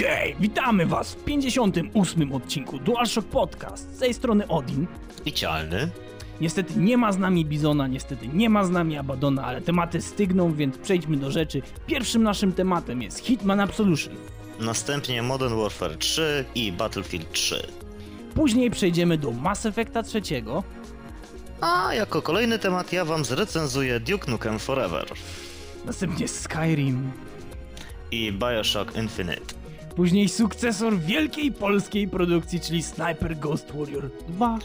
Okej, witamy was w 58 odcinku DualShock Podcast. Z tej strony Odin. Specjalny. Niestety nie ma z nami Bizona, niestety nie ma z nami Abadona, ale tematy stygną, więc przejdźmy do rzeczy. Pierwszym naszym tematem jest Hitman Absolution. Następnie Modern Warfare 3 i Battlefield 3. Później przejdziemy do Mass Effecta trzeciego. A jako kolejny temat ja wam zrecenzuję Duke Nukem Forever Następnie Skyrim. i Bioshock Infinite. Później sukcesor wielkiej polskiej produkcji, czyli Sniper Ghost Warrior 2.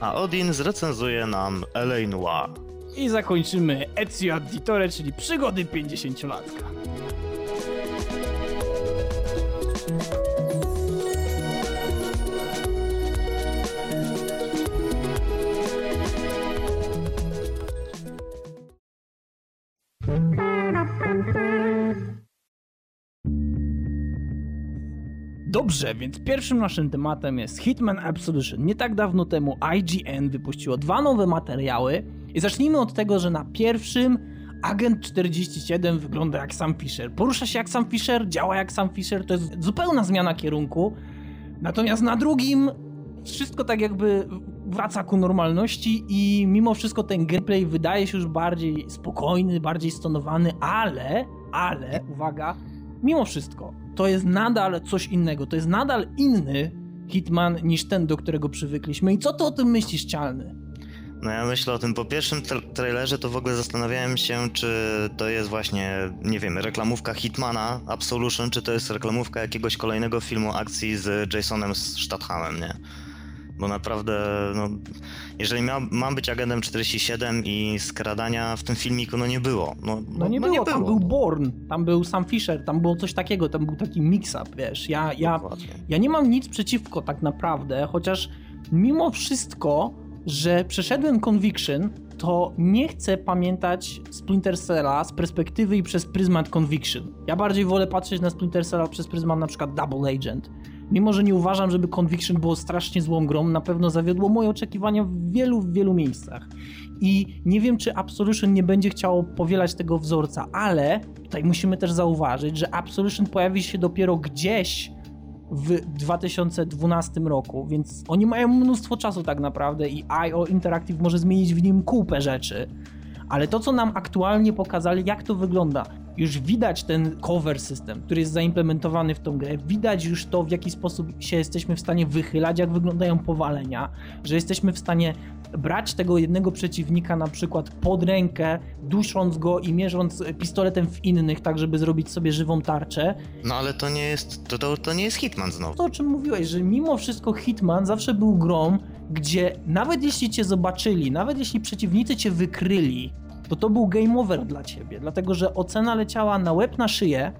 A Odin zrecenzuje nam LA Noir. I zakończymy Ezio Auditore, czyli przygody 50-latka. Dobrze, więc pierwszym naszym tematem jest Hitman Absolution. Nie tak dawno temu IGN wypuściło dwa nowe materiały i zacznijmy od tego, że na pierwszym Agent 47 wygląda jak Sam Fisher. Porusza się jak Sam Fisher, działa jak Sam Fisher, to jest zupełna zmiana kierunku. Natomiast na drugim wszystko tak jakby wraca ku normalności i mimo wszystko ten gameplay wydaje się już bardziej spokojny, bardziej stonowany, ale, ale, uwaga, mimo wszystko, to jest nadal coś innego, to jest nadal inny Hitman niż ten, do którego przywykliśmy. I co ty o tym myślisz, Cialny? No ja myślę o tym po pierwszym tra- trailerze, to w ogóle zastanawiałem się, czy to jest właśnie, nie wiem, reklamówka Hitmana Absolution, czy to jest reklamówka jakiegoś kolejnego filmu akcji z Jasonem Stathamem, nie? Bo naprawdę, no, jeżeli miał, mam być agentem 47 i skradania w tym filmiku, no nie było. No, No nie było, tam był Born, tam był Sam Fisher, tam było coś takiego, tam był taki mix-up, wiesz. Ja, ja, Dokładnie. ja nie mam nic przeciwko tak naprawdę, chociaż mimo wszystko, że przeszedłem Conviction, to nie chcę pamiętać Splinter Cella z perspektywy i przez pryzmat Conviction. Ja bardziej wolę patrzeć na Splinter Cella przez pryzmat na przykład Double Agent. Mimo, że nie uważam, żeby Conviction było strasznie złą grą, na pewno zawiodło moje oczekiwania w wielu, wielu miejscach. I nie wiem, czy Absolution nie będzie chciało powielać tego wzorca, ale tutaj musimy też zauważyć, że Absolution pojawi się dopiero gdzieś w 2012 roku, więc oni mają mnóstwo czasu tak naprawdę i IO Interactive może zmienić w nim kupę rzeczy. Ale to, co nam aktualnie pokazali, jak to wygląda, już widać ten cover system, który jest zaimplementowany w tą grę, widać już to, w jaki sposób się jesteśmy w stanie wychylać, jak wyglądają powalenia, że jesteśmy w stanie brać tego jednego przeciwnika na przykład pod rękę, dusząc go i mierząc pistoletem w innych, tak żeby zrobić sobie żywą tarczę, No ale to nie jest, to, to, to nie jest Hitman znowu. to, o czym mówiłeś, że mimo wszystko Hitman zawsze był grą, gdzie nawet jeśli cię zobaczyli, nawet jeśli przeciwnicy cię wykryli, to to był game over dla ciebie, dlatego że ocena leciała na łeb na szyję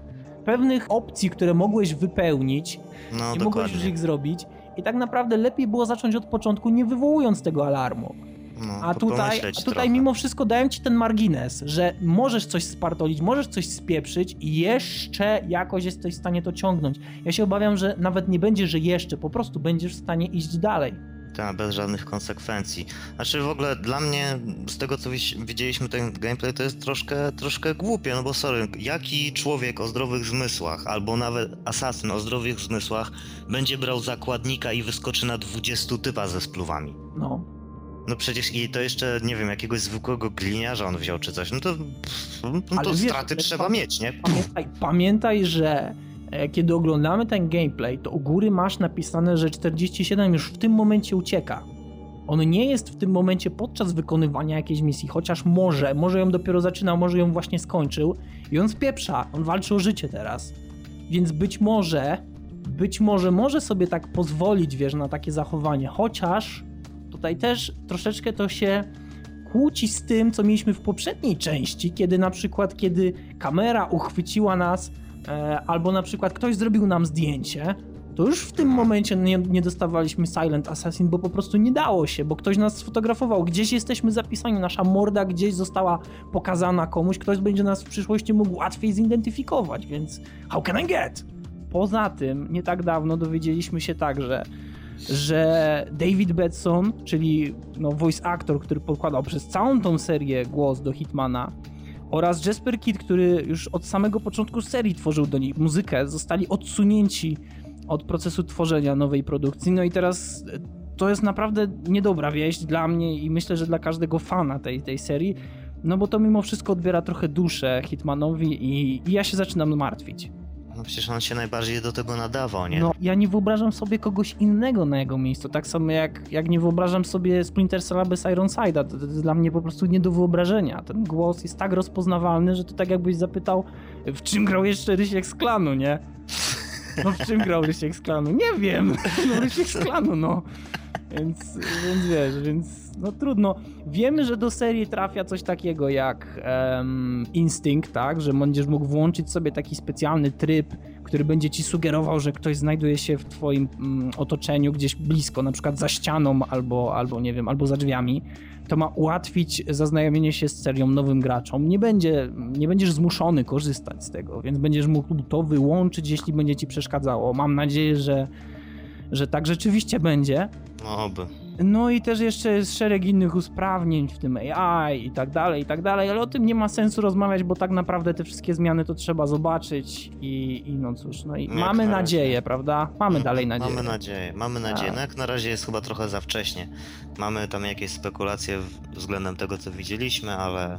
pewnych opcji, które mogłeś wypełnić, No nie mogłeś już dokładnie. ich zrobić i tak naprawdę lepiej było zacząć od początku, nie wywołując tego alarmu. No, A tutaj, a tutaj trochę. mimo wszystko dają ci ten margines, że możesz coś spartolić, możesz coś spieprzyć i jeszcze jakoś jesteś w stanie to ciągnąć. Ja się obawiam, że nawet nie będzie, że jeszcze, po prostu będziesz w stanie iść dalej. Bez żadnych konsekwencji. Znaczy w ogóle dla mnie, z tego co widzieliśmy ten gameplay, to jest troszkę, troszkę głupie, no bo sorry, jaki człowiek o zdrowych zmysłach, albo nawet asasyn o zdrowych zmysłach będzie brał zakładnika i wyskoczy na 20 typa ze spluwami? No. No przecież i to jeszcze, nie wiem, jakiegoś zwykłego gliniarza on wziął czy coś, no to, no to wiesz, straty trzeba mieć, nie? Pamiętaj, pamiętaj że kiedy oglądamy ten gameplay, to u góry masz napisane, że 47 już w tym momencie ucieka. On nie jest w tym momencie podczas wykonywania jakiejś misji, chociaż może, może ją dopiero zaczynał, może ją właśnie skończył i on spieprza, on walczy o życie teraz. Więc być może, być może może sobie tak pozwolić, wiesz, na takie zachowanie, chociaż tutaj też troszeczkę to się kłóci z tym, co mieliśmy w poprzedniej części, kiedy na przykład, kiedy kamera uchwyciła nas, e, albo na przykład ktoś zrobił nam zdjęcie, to już w tym momencie nie, nie dostawaliśmy Silent Assassin, bo po prostu nie dało się, bo ktoś nas sfotografował, gdzieś jesteśmy zapisani, nasza morda gdzieś została pokazana komuś, ktoś będzie nas w przyszłości mógł łatwiej zidentyfikować, więc how can I get? Poza tym, nie tak dawno dowiedzieliśmy się także, że David Betson, czyli no, voice actor, który podkładał przez całą tą serię głos do Hitmana, oraz Jasper Kidd, który już od samego początku serii tworzył do niej muzykę, zostali odsunięci od procesu tworzenia nowej produkcji. No i teraz to jest naprawdę niedobra wieść dla mnie i myślę, że dla każdego fana tej, tej serii, no bo to mimo wszystko odbiera trochę duszę Hitmanowi i, i ja się zaczynam martwić. No przecież on się najbardziej do tego nadawał, nie? No, ja nie wyobrażam sobie kogoś innego na jego miejscu. Tak samo jak, jak nie wyobrażam sobie Splinter Cella bez Ironside'a. To, to jest dla mnie po prostu nie do wyobrażenia. Ten głos jest tak rozpoznawalny, że to tak jakbyś zapytał, w czym grał jeszcze Rysiek z klanu, nie? No w czym grał Rysiek z klanu? Nie wiem. No Rysiek z klanu, no. Więc, więc wiesz, więc no trudno. Wiemy, że do serii trafia coś takiego jak um, Instinct, tak? Że będziesz mógł włączyć sobie taki specjalny tryb, który będzie ci sugerował, że ktoś znajduje się w twoim um, otoczeniu gdzieś blisko, na przykład za ścianą albo, albo nie wiem, albo za drzwiami. To ma ułatwić zaznajomienie się z serią nowym graczom. Nie, będzie, nie będziesz zmuszony korzystać z tego, więc będziesz mógł to wyłączyć, jeśli będzie ci przeszkadzało. Mam nadzieję, że że tak rzeczywiście będzie. No oby. No i też jeszcze jest szereg innych usprawnień w tym AI i tak dalej, i tak dalej, ale o tym nie ma sensu rozmawiać, bo tak naprawdę te wszystkie zmiany to trzeba zobaczyć i, i no cóż, no i mamy nadzieję, prawda? Mamy dalej nadzieję. Mamy nadzieję, mamy nadzieję. No jak na razie jest chyba trochę za wcześnie. Mamy tam jakieś spekulacje względem tego, co widzieliśmy, ale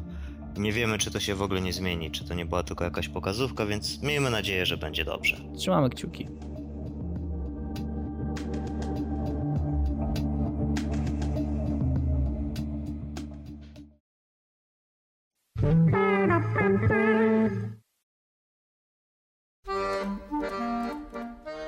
nie wiemy, czy to się w ogóle nie zmieni, czy to nie była tylko jakaś pokazówka, więc miejmy nadzieję, że będzie dobrze. Trzymamy kciuki.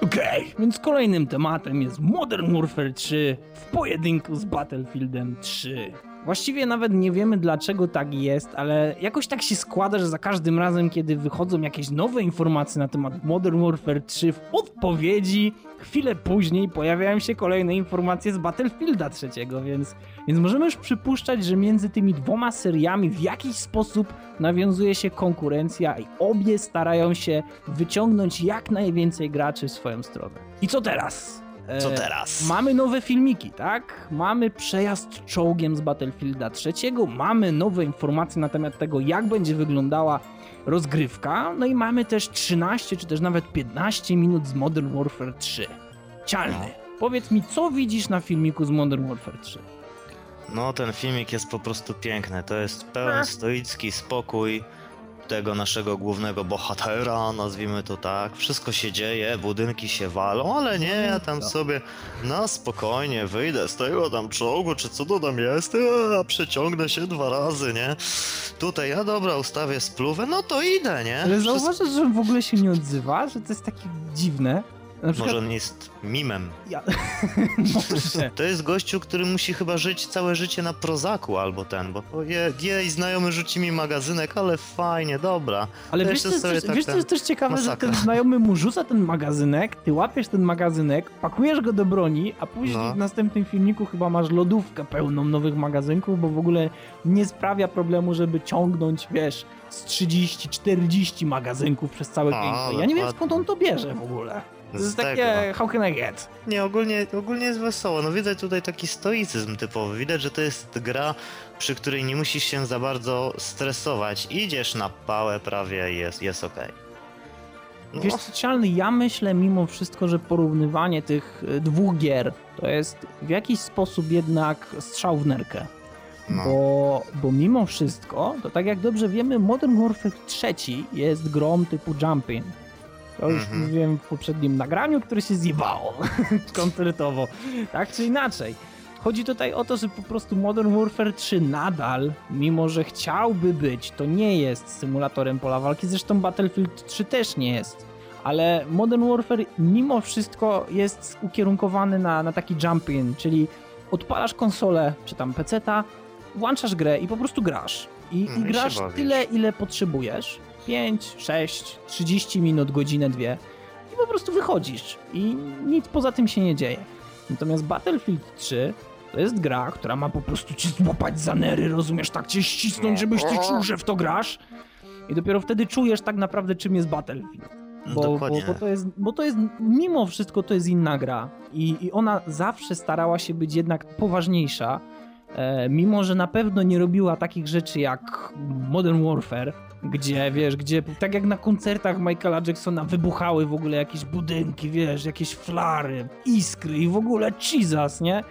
Okej, okay, więc kolejnym tematem jest Modern Warfare 3 w pojedynku z Battlefieldem 3. Właściwie nawet nie wiemy dlaczego tak jest, ale jakoś tak się składa, że za każdym razem, kiedy wychodzą jakieś nowe informacje na temat Modern Warfare 3 w odpowiedzi, chwilę później pojawiają się kolejne informacje z Battlefielda 3, więc, więc możemy już przypuszczać, że między tymi dwoma seriami w jakiś sposób nawiązuje się konkurencja i obie starają się wyciągnąć jak najwięcej graczy w swoją stronę. I co teraz? Co e, teraz? mamy nowe filmiki, tak? Mamy przejazd czołgiem z Battlefielda 3, mamy nowe informacje na temat tego, jak będzie wyglądała rozgrywka, no i mamy też 13 czy też nawet 15 minut z Modern Warfare 3. Cialny, no. powiedz mi, co widzisz na filmiku z Modern Warfare 3? No, ten filmik jest po prostu piękny. To jest pełen stoicki spokój tego naszego głównego bohatera, nazwijmy to tak. Wszystko się dzieje, budynki się walą, ale nie, ja tam no. sobie na spokojnie wyjdę z tego tam czołgu, czy co to tam jest, a przeciągnę się dwa razy, nie? Tutaj ja dobra, ustawię spluwę, no to idę, nie? Ale zauważasz, że w ogóle się nie odzywa, że to jest takie dziwne. Przykład... Może on jest mimem. Ja... Może. To jest gościu, który musi chyba żyć całe życie na prozaku albo ten, bo je, jej znajomy rzuci mi magazynek, ale fajnie, dobra. Ale wiesz, co jest, też, tak wiesz, co jest też ciekawe, masakra. że ten znajomy mu rzuca ten magazynek, ty łapiesz ten magazynek, pakujesz go do broni, a później no. w następnym filmiku chyba masz lodówkę pełną nowych magazynków, bo w ogóle nie sprawia problemu, żeby ciągnąć, wiesz, z 30-40 magazynków przez całe gameplay. Ja nie wiem skąd on to bierze w ogóle. To jest takie how can I get? Nie, ogólnie, ogólnie jest wesoło. No widać tutaj taki stoicyzm typowy. Widać, że to jest gra, przy której nie musisz się za bardzo stresować. Idziesz na pałę prawie jest, jest okej. Okay. No. Wiesz socjalny, ja myślę mimo wszystko, że porównywanie tych e, dwóch gier to jest w jakiś sposób jednak strzał w nerkę. No. Bo, bo mimo wszystko, to tak jak dobrze wiemy, Modern Warfare 3 jest grom typu jumping to już -hmm. mówiłem w poprzednim nagraniu, które się zjebało koncertowo. Tak czy inaczej. Chodzi tutaj o to, że po prostu Modern Warfare 3 nadal, mimo że chciałby być, to nie jest symulatorem pola walki. Zresztą Battlefield 3 też nie jest. Ale Modern Warfare mimo wszystko jest ukierunkowany na, na taki jump-in, czyli odpalasz konsolę czy tam peceta, włączasz grę i po prostu grasz. I, mm, i grasz tyle, ile potrzebujesz 5, 6, 30 minut, godzinę, dwie. I po prostu wychodzisz. I nic poza tym się nie dzieje. Natomiast Battlefield 3 to jest gra, która ma po prostu cię złapać za nery, rozumiesz, tak cię ścisnąć, żebyś ty czuł, że w to grasz. I dopiero wtedy czujesz tak naprawdę czym jest Battlefield. Bo, bo, bo, to jest, bo to jest, mimo wszystko to jest inna gra. I, i ona zawsze starała się być jednak poważniejsza e, mimo że na pewno nie robiła takich rzeczy jak Modern Warfare, gdzie wiesz, gdzie tak jak na koncertach Michaela Jacksona wybuchały w ogóle jakieś budynki, wiesz, jakieś flary, iskry i w ogóle Jesus, nie?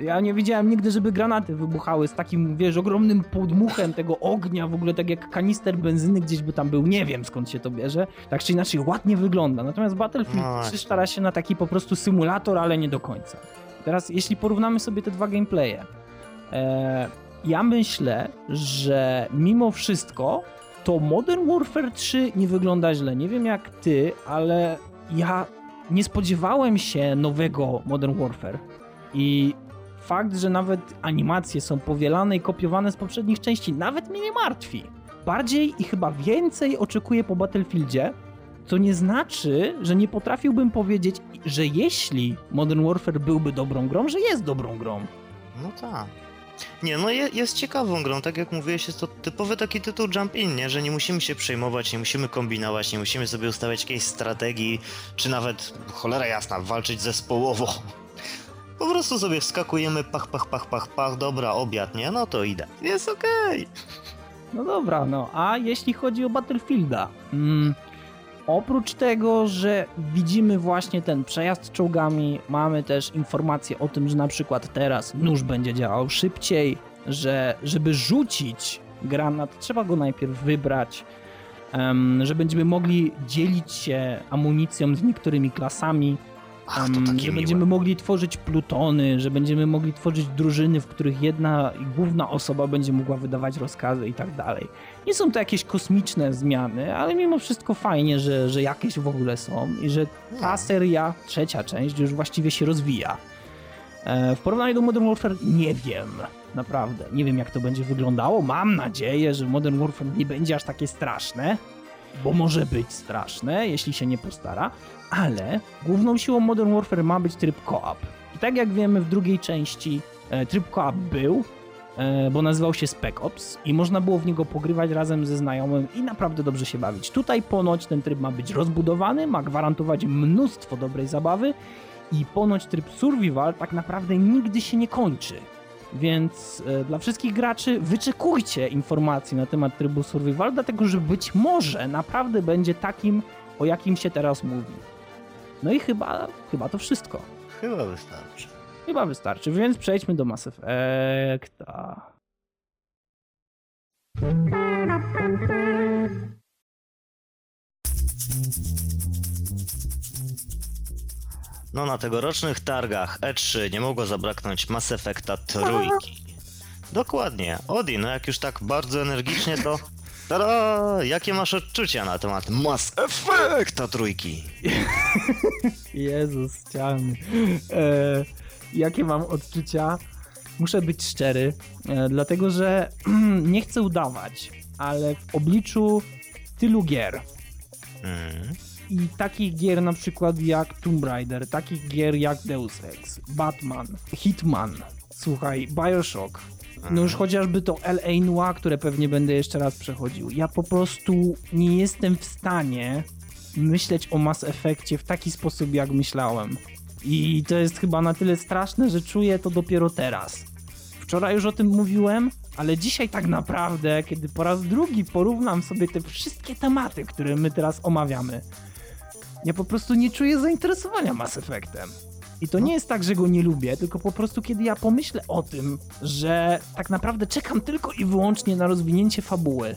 Ja nie widziałem nigdy, żeby granaty wybuchały z takim, wiesz, ogromnym podmuchem tego ognia, w ogóle tak jak kanister benzyny gdzieś by tam był. Nie wiem skąd się to bierze. Tak czy inaczej ładnie wygląda. Natomiast Battlefield No 3 właśnie. stara się na taki po prostu symulator, ale nie do końca. Teraz jeśli porównamy sobie te dwa gameplaye, e, ja myślę, że mimo wszystko to Modern Warfare 3 nie wygląda źle. Nie wiem jak ty, ale ja nie spodziewałem się nowego Modern Warfare. I fakt, że nawet animacje są powielane i kopiowane z poprzednich części, nawet mnie nie martwi. Bardziej i chyba więcej oczekuję po Battlefieldzie, co nie znaczy, że nie potrafiłbym powiedzieć, że jeśli Modern Warfare byłby dobrą grą, że jest dobrą grą. No tak. Nie, no je, jest ciekawą grą, tak jak mówiłeś, jest to typowy taki tytuł jump in, nie? że nie musimy się przejmować, nie musimy kombinować, nie musimy sobie ustawiać jakiejś strategii, czy nawet, cholera jasna, walczyć zespołowo. Po prostu sobie wskakujemy, pach, pach, pach, pach, pach, dobra, obiad, nie? No to idę. Jest okej. No dobra, no a jeśli chodzi o Battlefielda, mm, oprócz tego, że widzimy właśnie ten przejazd czołgami, mamy też informacje o tym, że na przykład teraz nóż będzie działał szybciej, że żeby rzucić granat, trzeba go najpierw wybrać, em, że będziemy mogli dzielić się amunicją z niektórymi klasami, Ach, że miłe. będziemy mogli tworzyć plutony, że będziemy mogli tworzyć drużyny, w których jedna główna osoba będzie mogła wydawać rozkazy i tak dalej. Nie są to jakieś kosmiczne zmiany, ale mimo wszystko fajnie, że, że jakieś w ogóle są i że ta No. seria, trzecia część, już właściwie się rozwija. E, W porównaniu do Modern Warfare nie wiem, naprawdę. Nie wiem jak to będzie wyglądało. Mam nadzieję, że Modern Warfare nie będzie aż takie straszne, bo może być straszne, jeśli się nie postara, ale główną siłą Modern Warfare ma być tryb co-op. I tak jak wiemy w drugiej części e, tryb co-op był, bo nazywał się Spec Ops i można było w niego pogrywać razem ze znajomym i naprawdę dobrze się bawić. Tutaj ponoć ten tryb ma być rozbudowany, ma gwarantować mnóstwo dobrej zabawy i ponoć tryb survival tak naprawdę nigdy się nie kończy. Więc e, dla wszystkich graczy wyczekujcie informacji na temat trybu survival, dlatego że być może naprawdę będzie takim, o jakim się teraz mówi. No i chyba, chyba to wszystko. Chyba wystarczy. Chyba wystarczy, więc przejdźmy do Mass Effecta. No na tegorocznych targach E3 nie mogło zabraknąć Mass Effecta trójki. Dokładnie. Odi, no jak już tak bardzo energicznie to... Tada! Jakie masz odczucia na temat Mass Effecta trójki? Jezus, chciałem. E, jakie mam odczucia? Muszę być szczery, e, dlatego że nie chcę udawać, ale w obliczu tylu gier Mm. i takich gier na przykład jak Tomb Raider, takich gier jak Deus Ex, Batman, Hitman, słuchaj, Bioshock, no już chociażby to L.A. Noir, które pewnie będę jeszcze raz przechodził. Ja po prostu nie jestem w stanie myśleć o Mass Effectie w taki sposób, jak myślałem. I to jest chyba na tyle straszne, że czuję to dopiero teraz. Wczoraj już o tym mówiłem, ale dzisiaj tak naprawdę, kiedy po raz drugi porównam sobie te wszystkie tematy, które my teraz omawiamy, ja po prostu nie czuję zainteresowania Mass Effectem. I to nie jest tak, że go nie lubię, tylko po prostu kiedy ja pomyślę o tym, że tak naprawdę czekam tylko i wyłącznie na rozwinięcie fabuły,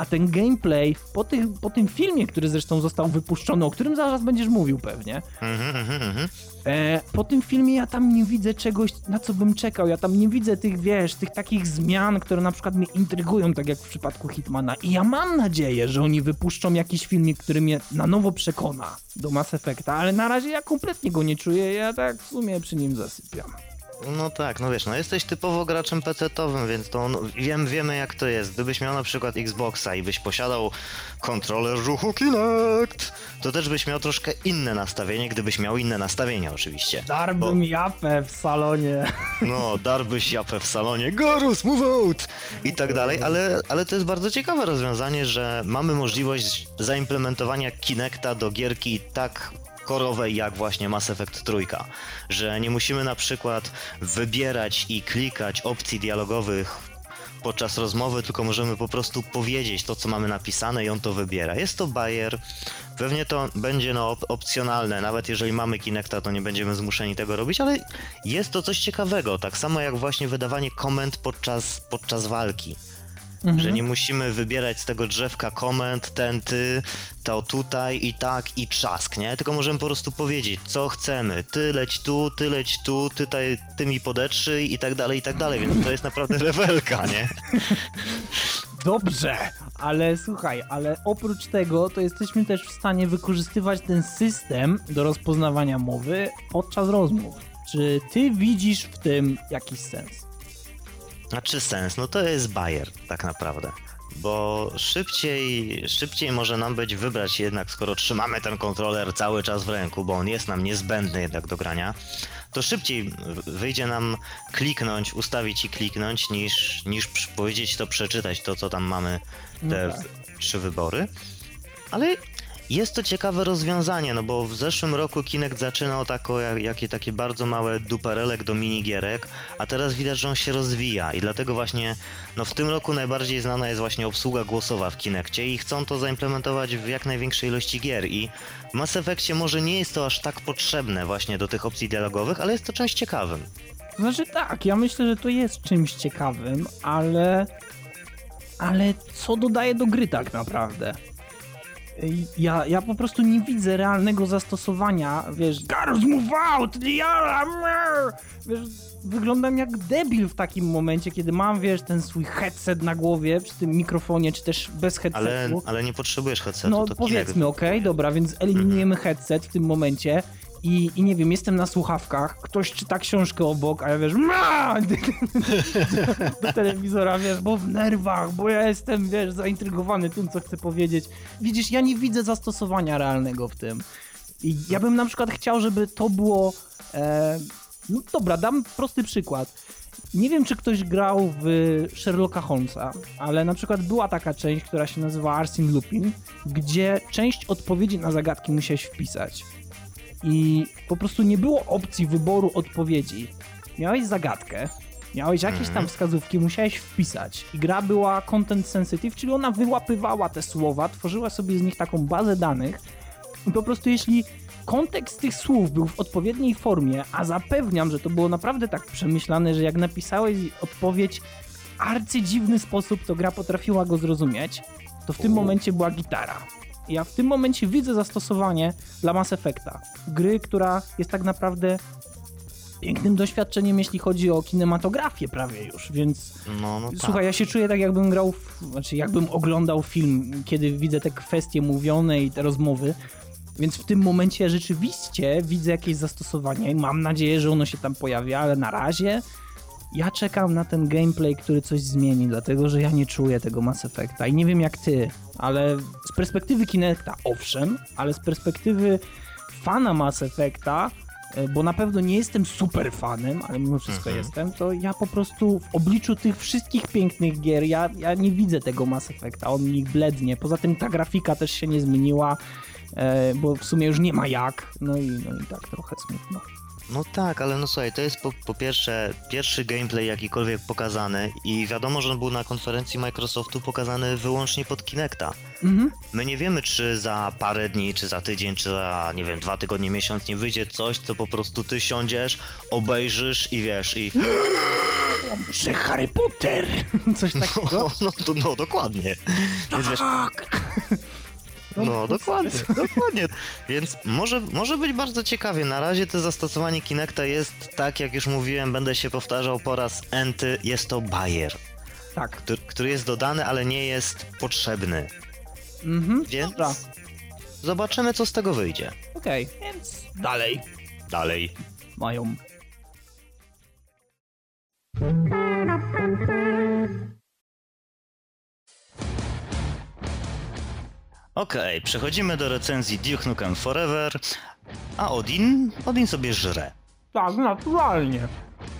a ten gameplay po, tych, po tym filmie, który zresztą został wypuszczony, o którym zaraz będziesz mówił pewnie. E, po tym filmie ja tam nie widzę czegoś, na co bym czekał. Ja tam nie widzę tych, wiesz, tych takich zmian, które na przykład mnie intrygują, tak jak w przypadku Hitmana. I ja mam nadzieję, że oni wypuszczą jakiś filmik, który mnie na nowo przekona do Mass Effecta, ale na razie ja kompletnie go nie czuję. Ja tak w sumie przy nim zasypiam. No tak, no wiesz, no jesteś typowo graczem PC-towym, więc to no, wiem, wiemy jak to jest. Gdybyś miał na przykład Xboxa i byś posiadał kontroler ruchu Kinect, to też byś miał troszkę inne nastawienie, gdybyś miał inne nastawienie oczywiście. Darbym japę w salonie. No, darbyś japę w salonie, Garus, move out! I tak dalej, ale, ale to jest bardzo ciekawe rozwiązanie, że mamy możliwość zaimplementowania Kinecta do gierki tak hardkorowej jak właśnie Mass Effect trójka, że nie musimy na przykład wybierać i klikać opcji dialogowych podczas rozmowy, tylko możemy po prostu powiedzieć to, co mamy napisane i on to wybiera. Jest to bajer, pewnie to będzie no, op opcjonalne, nawet jeżeli mamy Kinecta, to nie będziemy zmuszeni tego robić, ale jest to coś ciekawego, tak samo jak właśnie wydawanie komend podczas, podczas walki. Mhm. Że nie musimy wybierać z tego drzewka komend, ten ty, to tutaj i tak i trzask, nie? Tylko możemy po prostu powiedzieć, co chcemy. Ty leć tu, ty leć tu, ty, taj, ty mi podetrzyj i tak dalej, i tak dalej, więc to jest naprawdę rewelka, nie? Dobrze, ale słuchaj, ale oprócz tego to jesteśmy też w stanie wykorzystywać ten system do rozpoznawania mowy podczas rozmów. Czy ty widzisz w tym jakiś sens? Znaczy sens, no to jest Bayer tak naprawdę. Bo szybciej, szybciej może nam być wybrać jednak, skoro trzymamy ten kontroler cały czas w ręku, bo on jest nam niezbędny jednak do grania, to szybciej wyjdzie nam kliknąć, ustawić i kliknąć, niż, niż powiedzieć to, przeczytać to, co tam mamy, te no tak. trzy wybory. Ale jest to ciekawe rozwiązanie, no bo w zeszłym roku Kinect zaczynał tako, jak, jakie takie bardzo małe duperelek do minigierek, a teraz widać, że on się rozwija i dlatego właśnie no w tym roku najbardziej znana jest właśnie obsługa głosowa w Kinectie i chcą to zaimplementować w jak największej ilości gier i w Mass Effectie może nie jest to aż tak potrzebne właśnie do tych opcji dialogowych, ale jest to czymś ciekawym. Znaczy tak, ja myślę, że to jest czymś ciekawym, ale ale co dodaje do gry tak naprawdę? Ja, ja po prostu nie widzę realnego zastosowania, wiesz, Garus move out, Liara, wiesz, wyglądam jak debil w takim momencie, kiedy mam, wiesz, ten swój headset na głowie, przy tym mikrofonie, czy też bez headsetu. Ale, ale nie potrzebujesz headsetu. No powiedzmy, okej, okay, dobra, więc eliminujemy mhm. headset w tym momencie i, I nie wiem, jestem na słuchawkach, ktoś czyta książkę obok, a ja wiesz, do telewizora, wiesz, bo w nerwach, bo ja jestem, wiesz, zaintrygowany tym, co chcę powiedzieć. Widzisz, ja nie widzę zastosowania realnego w tym. I ja bym na przykład chciał, żeby to było. E, no dobra, dam prosty przykład. Nie wiem, czy ktoś grał w Sherlocka Holmesa, ale na przykład była taka część, która się nazywa Arsene Lupin, gdzie część odpowiedzi na zagadki musiałeś wpisać i po prostu nie było opcji wyboru odpowiedzi. Miałeś zagadkę, miałeś jakieś tam mhm. wskazówki, musiałeś wpisać. I gra była content sensitive, czyli ona wyłapywała te słowa, tworzyła sobie z nich taką bazę danych. I po prostu jeśli kontekst tych słów był w odpowiedniej formie, a zapewniam, że to było naprawdę tak przemyślane, że jak napisałeś odpowiedź w arcydziwny sposób, to gra potrafiła go zrozumieć, to w tym momencie była gitara. Ja w tym momencie widzę zastosowanie dla Mass Effecta. Gry, która jest tak naprawdę pięknym doświadczeniem, jeśli chodzi o kinematografię prawie już, więc no, no słuchaj, tak. ja się czuję tak jakbym grał, w, znaczy jakbym oglądał film, kiedy widzę te kwestie mówione i te rozmowy, więc w tym momencie rzeczywiście widzę jakieś zastosowanie i mam nadzieję, że ono się tam pojawia, ale na razie ja czekam na ten gameplay, który coś zmieni, dlatego że ja nie czuję tego Mass Effecta i nie wiem jak ty, ale z perspektywy Kinecta owszem, ale z perspektywy fana Mass Effecta, e, bo na pewno nie jestem super fanem, ale mimo wszystko mhm. jestem, to ja po prostu w obliczu tych wszystkich pięknych gier, ja, ja nie widzę tego Mass Effecta, on mi blednie. Poza tym ta grafika też się nie zmieniła, e, bo w sumie już nie ma jak, no i, no i tak trochę smutno. No tak, ale no słuchaj, to jest po, po, pierwsze pierwszy gameplay jakikolwiek pokazany i wiadomo, że on był na konferencji Microsoftu pokazany wyłącznie pod Kinecta. Mhm. My nie wiemy, czy za parę dni, czy za tydzień, czy za, nie wiem, dwa tygodnie, miesiąc nie wyjdzie coś, co po prostu ty siądziesz, obejrzysz i wiesz, i... Że Harry Potter! Coś takiego? No, no, no, no dokładnie. Więc wiesz... No, no dokładnie, dokładnie. Więc może, może być bardzo ciekawie. Na razie to zastosowanie Kinecta jest, tak jak już mówiłem, będę się powtarzał po raz enty, jest to Bayer. Tak. Który, który jest dodany, ale nie jest potrzebny. Mhm, Więc dobra. zobaczymy, co z tego wyjdzie. Okej, okay, więc dalej. Dalej. Mają. Okej, okay, przechodzimy do recenzji Duke Nukem Forever, a Odin, Odin sobie żre. Tak, naturalnie.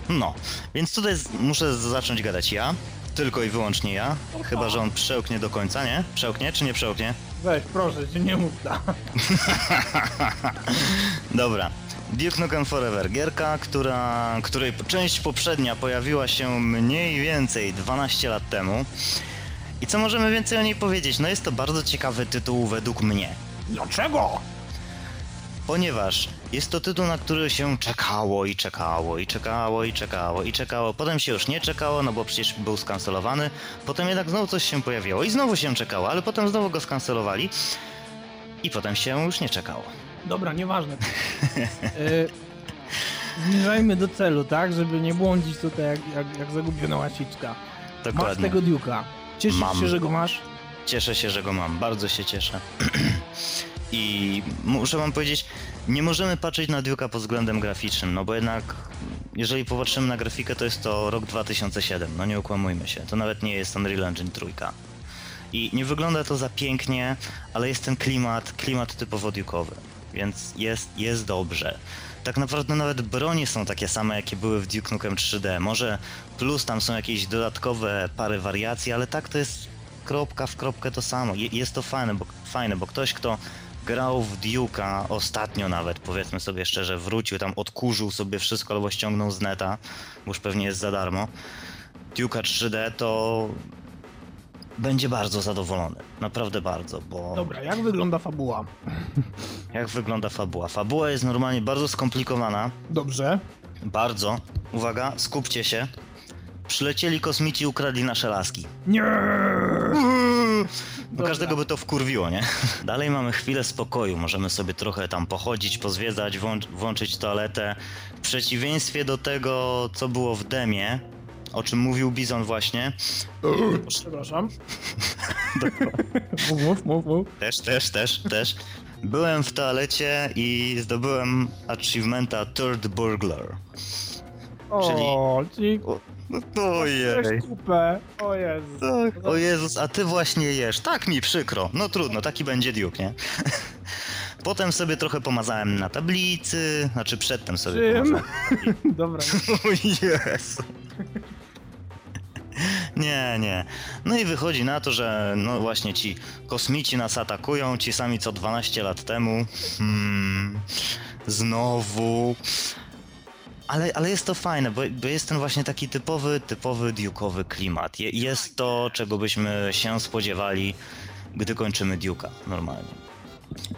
No, więc tutaj muszę zacząć gadać ja. tylko i wyłącznie ja. Chyba, że on przełknie do końca, nie? Przełknie czy nie przełknie? Weź, proszę cię, nie mów tak. Dobra. Duke Nukem Forever, gierka, która, której część poprzednia pojawiła się mniej więcej 12 lat temu. I co możemy więcej o niej powiedzieć? No jest to bardzo ciekawy tytuł według mnie. Dlaczego? Ponieważ jest to tytuł, na który się czekało i czekało i czekało i czekało i czekało. Potem się już nie czekało, no bo przecież był skancelowany. Potem jednak znowu coś się pojawiło i znowu się czekało, ale potem znowu go skancelowali. I potem się już nie czekało. Dobra, nieważne. y, zmierzajmy do celu, tak? Żeby nie błądzić tutaj jak, jak, jak zagubiona łasiczka. Masz Dokładnie. tego Duke'a. Cieszysz Mam. się, że go masz? Cieszę się, że go mam, bardzo się cieszę. I muszę wam powiedzieć, nie możemy patrzeć na Duke'a pod względem graficznym, no bo jednak jeżeli popatrzymy na grafikę, to jest to rok 2007, no nie ukłamujmy się, to nawet nie jest Unreal Engine trójka. I nie wygląda to za pięknie, ale jest ten klimat, klimat typowo Duke'owy, więc jest, jest dobrze. Tak naprawdę nawet bronie są takie same, jakie były w Duke Nukem 3D. Może plus tam są jakieś dodatkowe pary wariacji, ale tak to jest kropka w kropkę to samo. Je, jest to fajne bo, fajne, bo ktoś, kto grał w Duke'a ostatnio nawet, powiedzmy sobie szczerze, wrócił tam, odkurzył sobie wszystko albo ściągnął z neta, bo już pewnie jest za darmo. Duke'a 3D to będzie bardzo zadowolony. Naprawdę bardzo, bo Dobra, jak wygląda fabuła? jak wygląda fabuła? Fabuła jest normalnie bardzo skomplikowana. Dobrze. Bardzo. Uwaga, skupcie się. Przylecieli kosmici i ukradli nasze laski. Nie! Bo Dobra. każdego by to wkurwiło, nie? Dalej mamy chwilę spokoju, możemy sobie trochę tam pochodzić, pozwiedzać, włącz, włączyć toaletę. W przeciwieństwie do tego, co było w demie, o czym mówił Bizon właśnie, Przepraszam. mów, mów, mów, mów. też, też, też, też, byłem w toalecie i zdobyłem achievementa Third Burglar. O, czyli O, ojej. Kupę. O Jezu. Tak. O Jezus, a ty właśnie jesz. Tak mi przykro. No trudno, taki będzie Duke, nie? Potem sobie trochę pomazałem na tablicy, znaczy przedtem sobie Czym? pomazałem. Dobra. O Jezu. Nie, nie. No i wychodzi na to, że no właśnie ci kosmici nas atakują, ci sami co 12 lat temu. Hmm, znowu. Ale, ale jest to fajne, bo, bo jest ten właśnie taki typowy, typowy Duke'owy klimat. Je, jest to, czego byśmy się spodziewali, gdy kończymy Duke'a normalnie.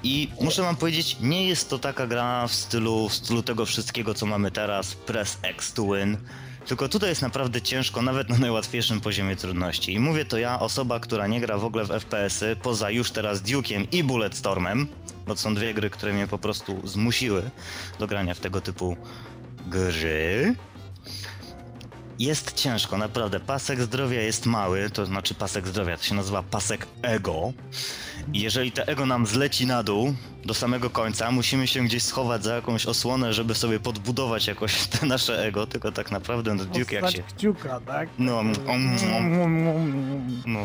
I muszę wam powiedzieć, nie jest to taka gra w stylu, w stylu tego wszystkiego, co mamy teraz, press X to win. Tylko tutaj jest naprawdę ciężko, nawet na najłatwiejszym poziomie trudności. I mówię to ja, osoba, która nie gra w ogóle w FPS-y, poza już teraz Duke'iem i Bulletstormem, bo to są dwie gry, które mnie po prostu zmusiły do grania w tego typu gry. Jest ciężko, naprawdę. Pasek zdrowia jest mały, to znaczy pasek zdrowia, to się nazywa pasek ego. I jeżeli to ego nam zleci na dół do samego końca, musimy się gdzieś schować za jakąś osłonę, żeby sobie podbudować jakoś te nasze ego, tylko tak naprawdę no Duke jak się... kciuka, tak? No, mm, mm, no.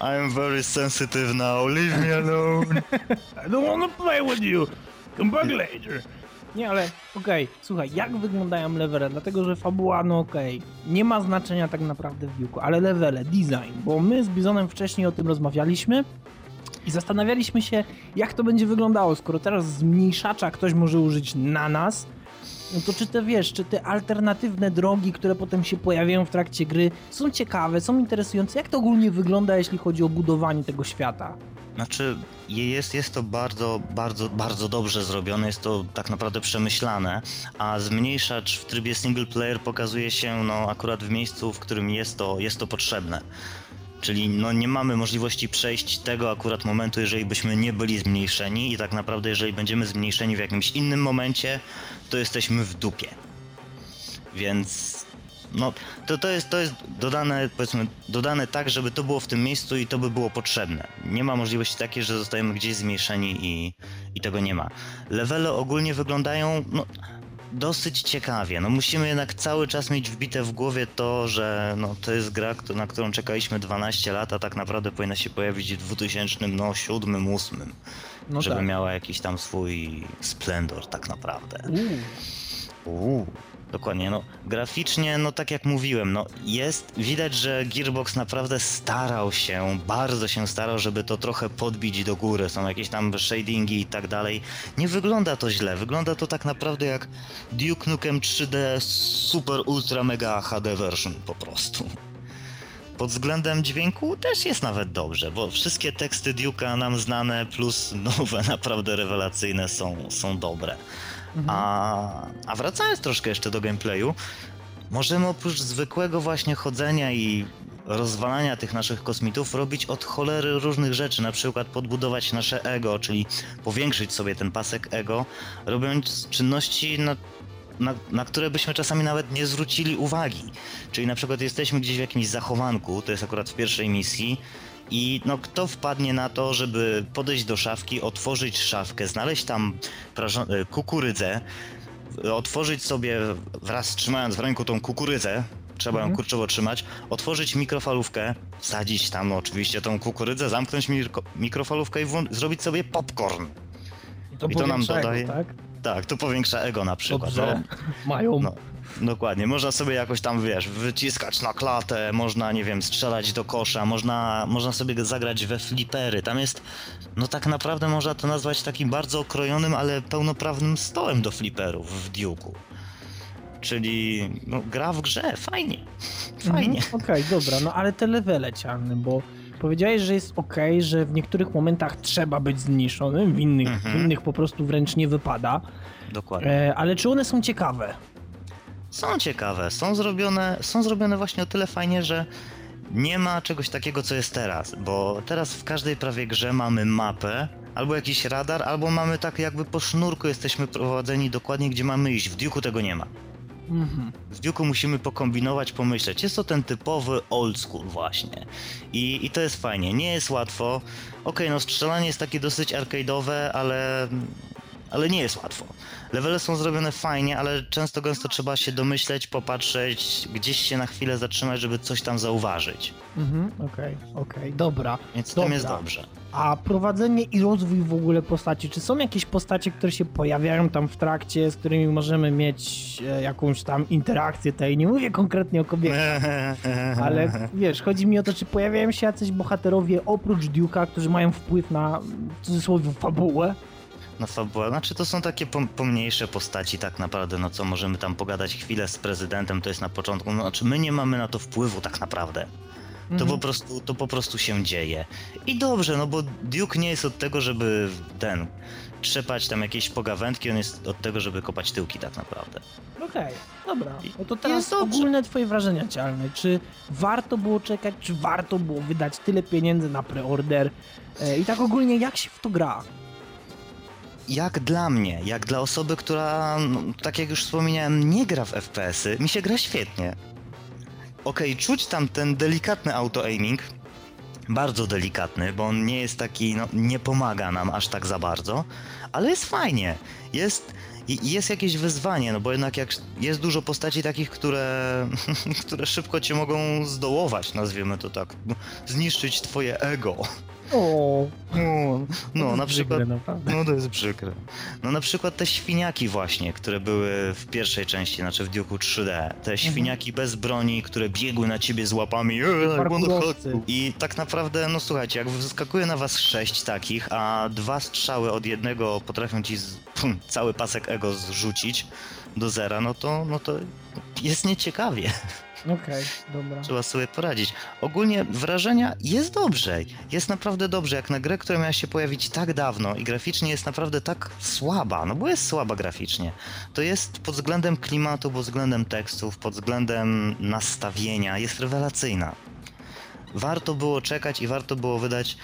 I'm very sensitive now, leave me alone. I don't wanna play with you. Come back later. Nie, ale okej, słuchaj, jak wyglądają levele? Dlatego, że fabuła, no okej, nie ma znaczenia tak naprawdę w Duke'u, ale levele, design, bo my z Bizonem wcześniej o tym rozmawialiśmy i zastanawialiśmy się, jak to będzie wyglądało, skoro teraz zmniejszacza ktoś może użyć na nas, no to czy te wiesz, czy te alternatywne drogi, które potem się pojawiają w trakcie gry, są ciekawe, są interesujące? Jak to ogólnie wygląda, jeśli chodzi o budowanie tego świata? Znaczy, jest, jest to bardzo, bardzo, bardzo dobrze zrobione, jest to tak naprawdę przemyślane, a zmniejszacz w trybie single player pokazuje się no, akurat w miejscu, w którym jest to, jest to potrzebne. Czyli no, nie mamy możliwości przejść tego akurat momentu, jeżeli byśmy nie byli zmniejszeni i tak naprawdę jeżeli będziemy zmniejszeni w jakimś innym momencie, to jesteśmy w dupie. Więc no, to, to, jest, to jest dodane, powiedzmy, dodane tak, żeby to było w tym miejscu i to by było potrzebne. Nie ma możliwości takiej, że zostajemy gdzieś zmniejszeni i, i tego nie ma. Levele ogólnie wyglądają no, dosyć ciekawie. No, musimy jednak cały czas mieć wbite w głowie to, że no, to jest gra, na którą czekaliśmy 12 lat, a tak naprawdę powinna się pojawić w 2007, no 7, 8, No żeby tak. miała jakiś tam swój splendor tak naprawdę. Uuu. Uuu. Dokładnie, no graficznie, no tak jak mówiłem, no jest, widać, że Gearbox naprawdę starał się, bardzo się starał, żeby to trochę podbić do góry, są jakieś tam shadingi i tak dalej. Nie wygląda to źle, wygląda to tak naprawdę jak Duke Nukem 3D Super Ultra Mega HD version po prostu. Pod względem dźwięku też jest nawet dobrze, bo wszystkie teksty Duke'a nam znane plus nowe, naprawdę rewelacyjne są, są dobre. A, a wracając troszkę jeszcze do gameplayu, możemy oprócz zwykłego właśnie chodzenia i rozwalania tych naszych kosmitów robić od cholery różnych rzeczy, na przykład podbudować nasze ego, czyli powiększyć sobie ten pasek ego, robiąc czynności, na, na, na które byśmy czasami nawet nie zwrócili uwagi. Czyli na przykład jesteśmy gdzieś w jakimś zachowanku, to jest akurat w pierwszej misji, i no, kto wpadnie na to, żeby podejść do szafki, otworzyć szafkę, znaleźć tam e, kukurydzę, otworzyć sobie wraz trzymając w ręku tą kukurydzę, trzeba ją Mhm. kurczowo trzymać, otworzyć mikrofalówkę, wsadzić tam oczywiście tą kukurydzę, zamknąć mirko- mikrofalówkę i zrobić sobie popcorn. I to, I to nam dodaje- tak? Tak, to powiększa ego na przykład. Dobrze. Mają. No, dokładnie. Można sobie jakoś tam, wiesz, wyciskać na klatę, można, nie wiem, strzelać do kosza, można, można sobie zagrać we flipery. Tam jest, no tak naprawdę można to nazwać takim bardzo okrojonym, ale pełnoprawnym stołem do fliperów w Duke'u. Czyli no, gra w grze, fajnie. Fajnie. Mhm, Okej, dobra, no ale te levele cialne, bo powiedziałeś, że jest okej, że w niektórych momentach trzeba być zmniejszonym, w innych, Mhm. w innych po prostu wręcz nie wypada. Dokładnie. E, ale czy one są ciekawe? Są ciekawe, są zrobione, są zrobione właśnie o tyle fajnie, że nie ma czegoś takiego, co jest teraz, bo teraz w każdej prawie grze mamy mapę, albo jakiś radar, albo mamy tak jakby po sznurku jesteśmy prowadzeni dokładnie, gdzie mamy iść. W Duke'u tego nie ma. Mhm. W Duke'u musimy pokombinować, pomyśleć. Jest to ten typowy old school właśnie. I, i to jest fajnie. Nie jest łatwo. Okej, no strzelanie jest takie dosyć arcade'owe, ale, ale nie jest łatwo. Levele są zrobione fajnie, ale często gęsto trzeba się domyśleć, popatrzeć, gdzieś się na chwilę zatrzymać, żeby coś tam zauważyć. Mhm, okej, okej, dobra. Więc Dobra. tym jest dobrze. A prowadzenie i rozwój w ogóle postaci, czy są jakieś postacie, które się pojawiają tam w trakcie, z którymi możemy mieć e, jakąś tam interakcję tej, nie mówię konkretnie o kobietach, ale wiesz, chodzi mi o to, czy pojawiają się jacyś bohaterowie oprócz Duke'a, którzy mają wpływ na, w cudzysłowie, fabułę? Na fabułę. Znaczy to są takie pom- pomniejsze postaci tak naprawdę, no co możemy tam pogadać chwilę z prezydentem, to jest na początku. No, znaczy my nie mamy na to wpływu tak naprawdę. To, Mhm. po prostu, to po prostu się dzieje. I dobrze, no bo Duke nie jest od tego, żeby ten trzepać tam jakieś pogawędki, on jest od tego, żeby kopać tyłki tak naprawdę. Okej, dobra. No to teraz ogólne twoje wrażenia cialne. Czy warto było czekać, czy warto było wydać tyle pieniędzy na preorder? E, I tak ogólnie, jak się w to gra? Jak dla mnie, jak dla osoby, która, no, tak jak już wspomniałem, nie gra w FPS-y, mi się gra świetnie. Okej, czuć tam ten delikatny auto-aiming, bardzo delikatny, bo on nie jest taki, no, nie pomaga nam aż tak za bardzo, ale jest fajnie. Jest, jest jakieś wyzwanie, no bo jednak jak jest dużo postaci takich, które, które szybko cię mogą zdołować, nazwijmy to tak, zniszczyć twoje ego. O, No, no to na jest przykład... przykre, naprawdę. No to jest przykre. No na przykład te świniaki właśnie, które były w pierwszej części, znaczy w Duke'u 3D. Te świniaki bez broni, które biegły na ciebie z łapami. "Eee, I wanna Parkurowcy. hug you". I tak naprawdę, no słuchajcie, jak wyskakuje na was sześć takich, a dwa strzały od jednego potrafią ci z, pum, cały pasek ego zrzucić do zera, no to, no to jest nieciekawie. Okej, dobra. Trzeba sobie poradzić. Ogólnie wrażenia jest dobrze. Jest naprawdę dobrze, jak na grę, która miała się pojawić tak dawno i graficznie jest naprawdę tak słaba, no bo jest słaba graficznie. To jest pod względem klimatu, pod względem tekstów, pod względem nastawienia, jest rewelacyjna. Warto było czekać i warto było wydać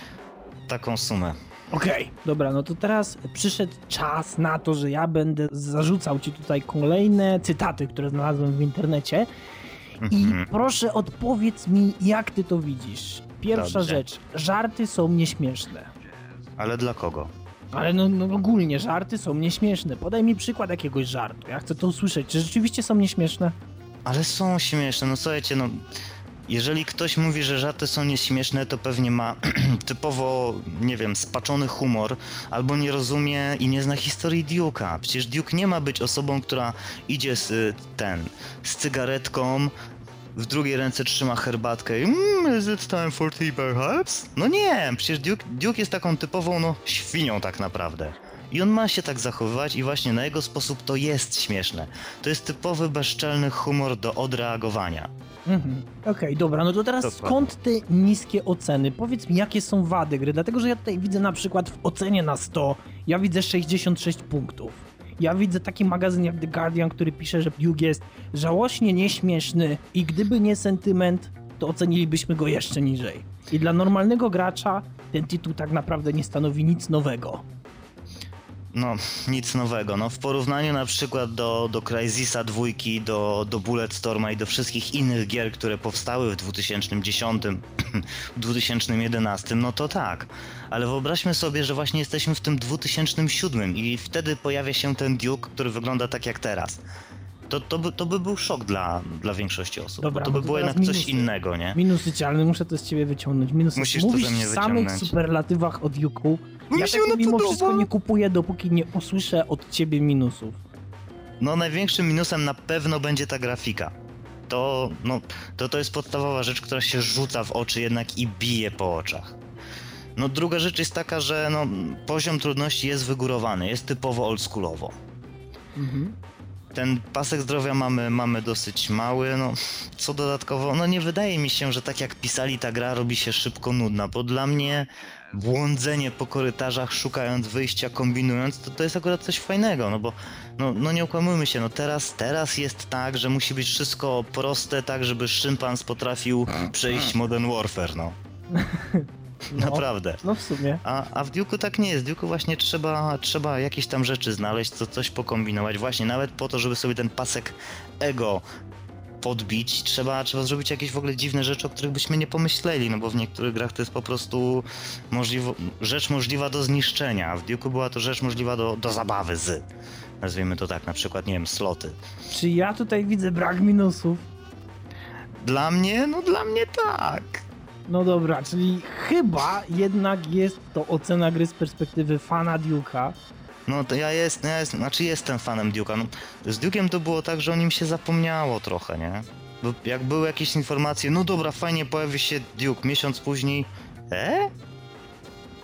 taką sumę. Okej, dobra, no to teraz przyszedł czas na to, że ja będę zarzucał ci tutaj kolejne cytaty, które znalazłem w internecie. I Mhm. proszę odpowiedz mi, jak ty to widzisz. Pierwsza Dobrze. rzecz, żarty są nieśmieszne. Ale dla kogo? Ale no, no ogólnie żarty są nieśmieszne. Podaj mi przykład jakiegoś żartu. Ja chcę to usłyszeć. Czy rzeczywiście są nieśmieszne? Ale są śmieszne, no słuchajcie, no jeżeli ktoś mówi, że żarty są nieśmieszne, to pewnie ma typowo, nie wiem, spaczony humor, albo nie rozumie i nie zna historii Duke'a. Przecież Duke nie ma być osobą, która idzie z ten, z cygaretką, w drugiej ręce trzyma herbatkę i mmm, is it time for tea perhaps? No nie, przecież Duke, Duke jest taką typową, no, świnią tak naprawdę. I on ma się tak zachowywać i właśnie na jego sposób to jest śmieszne. To jest typowy bezczelny humor do odreagowania. Mhm. Okej, dobra, no to teraz Dokładnie. skąd te niskie oceny? Powiedz mi, jakie są wady gry? Dlatego, że ja tutaj widzę na przykład w ocenie na 100, ja widzę 66 punktów. Ja widzę taki magazyn jak The Guardian, który pisze, że Duke jest żałośnie nieśmieszny i gdyby nie sentyment, to ocenilibyśmy go jeszcze niżej. I dla normalnego gracza ten tytuł tak naprawdę nie stanowi nic nowego. No, nic nowego. No, w porównaniu na przykład do, do Crysisa dwójki, do, do Bulletstorma i do wszystkich innych gier, które powstały w 2010, 2011, no to tak. Ale wyobraźmy sobie, że właśnie jesteśmy w tym 2007 i wtedy pojawia się ten Duke, który wygląda tak jak teraz. To, to, by, to by był szok dla, dla większości osób. Dobra, bo to no by to było jednak coś minusy. innego, nie? Minusy cialne, muszę to z ciebie wyciągnąć. Minusy. Musisz to Mówisz ze mnie w samych wyciągnąć. superlatywach od Juku. Bo Ja mi się tego mimo podoba. wszystko nie kupuję, dopóki nie usłyszę od ciebie minusów. No największym minusem na pewno będzie ta grafika. To, no, to, to jest podstawowa rzecz, która się rzuca w oczy jednak i bije po oczach. No druga rzecz jest taka, że no, poziom trudności jest wygórowany, jest typowo oldschoolowo. Mhm. Ten pasek zdrowia mamy, mamy dosyć mały, no co dodatkowo, no nie wydaje mi się, że tak jak pisali ta gra robi się szybko nudna, bo dla mnie błądzenie po korytarzach, szukając wyjścia, kombinując, to, to jest akurat coś fajnego, no bo no, no nie okłamujmy się, no teraz, teraz jest tak, że musi być wszystko proste, tak żeby szympans potrafił przejść Modern Warfare, no. No. Naprawdę. No w sumie. A, a w Duke'u tak nie jest. W Duke'u właśnie trzeba, trzeba jakieś tam rzeczy znaleźć, co, coś pokombinować. Właśnie nawet po to, żeby sobie ten pasek ego podbić, trzeba, trzeba zrobić jakieś w ogóle dziwne rzeczy, o których byśmy nie pomyśleli, no bo w niektórych grach to jest po prostu możliwo, rzecz możliwa do zniszczenia, a w Duke'u była to rzecz możliwa do, do zabawy z. Nazwijmy to tak, na przykład, nie wiem, sloty. Czy ja tutaj widzę brak minusów? Dla mnie? No dla mnie tak. No dobra, czyli chyba jednak jest to ocena gry z perspektywy fana Duke'a. No to ja jest, ja jest, znaczy jestem fanem Duke'a. No, z Duke'em to było tak, że o nim się zapomniało trochę, nie? Bo jak były jakieś informacje, no dobra, fajnie pojawi się Duke, miesiąc później, e?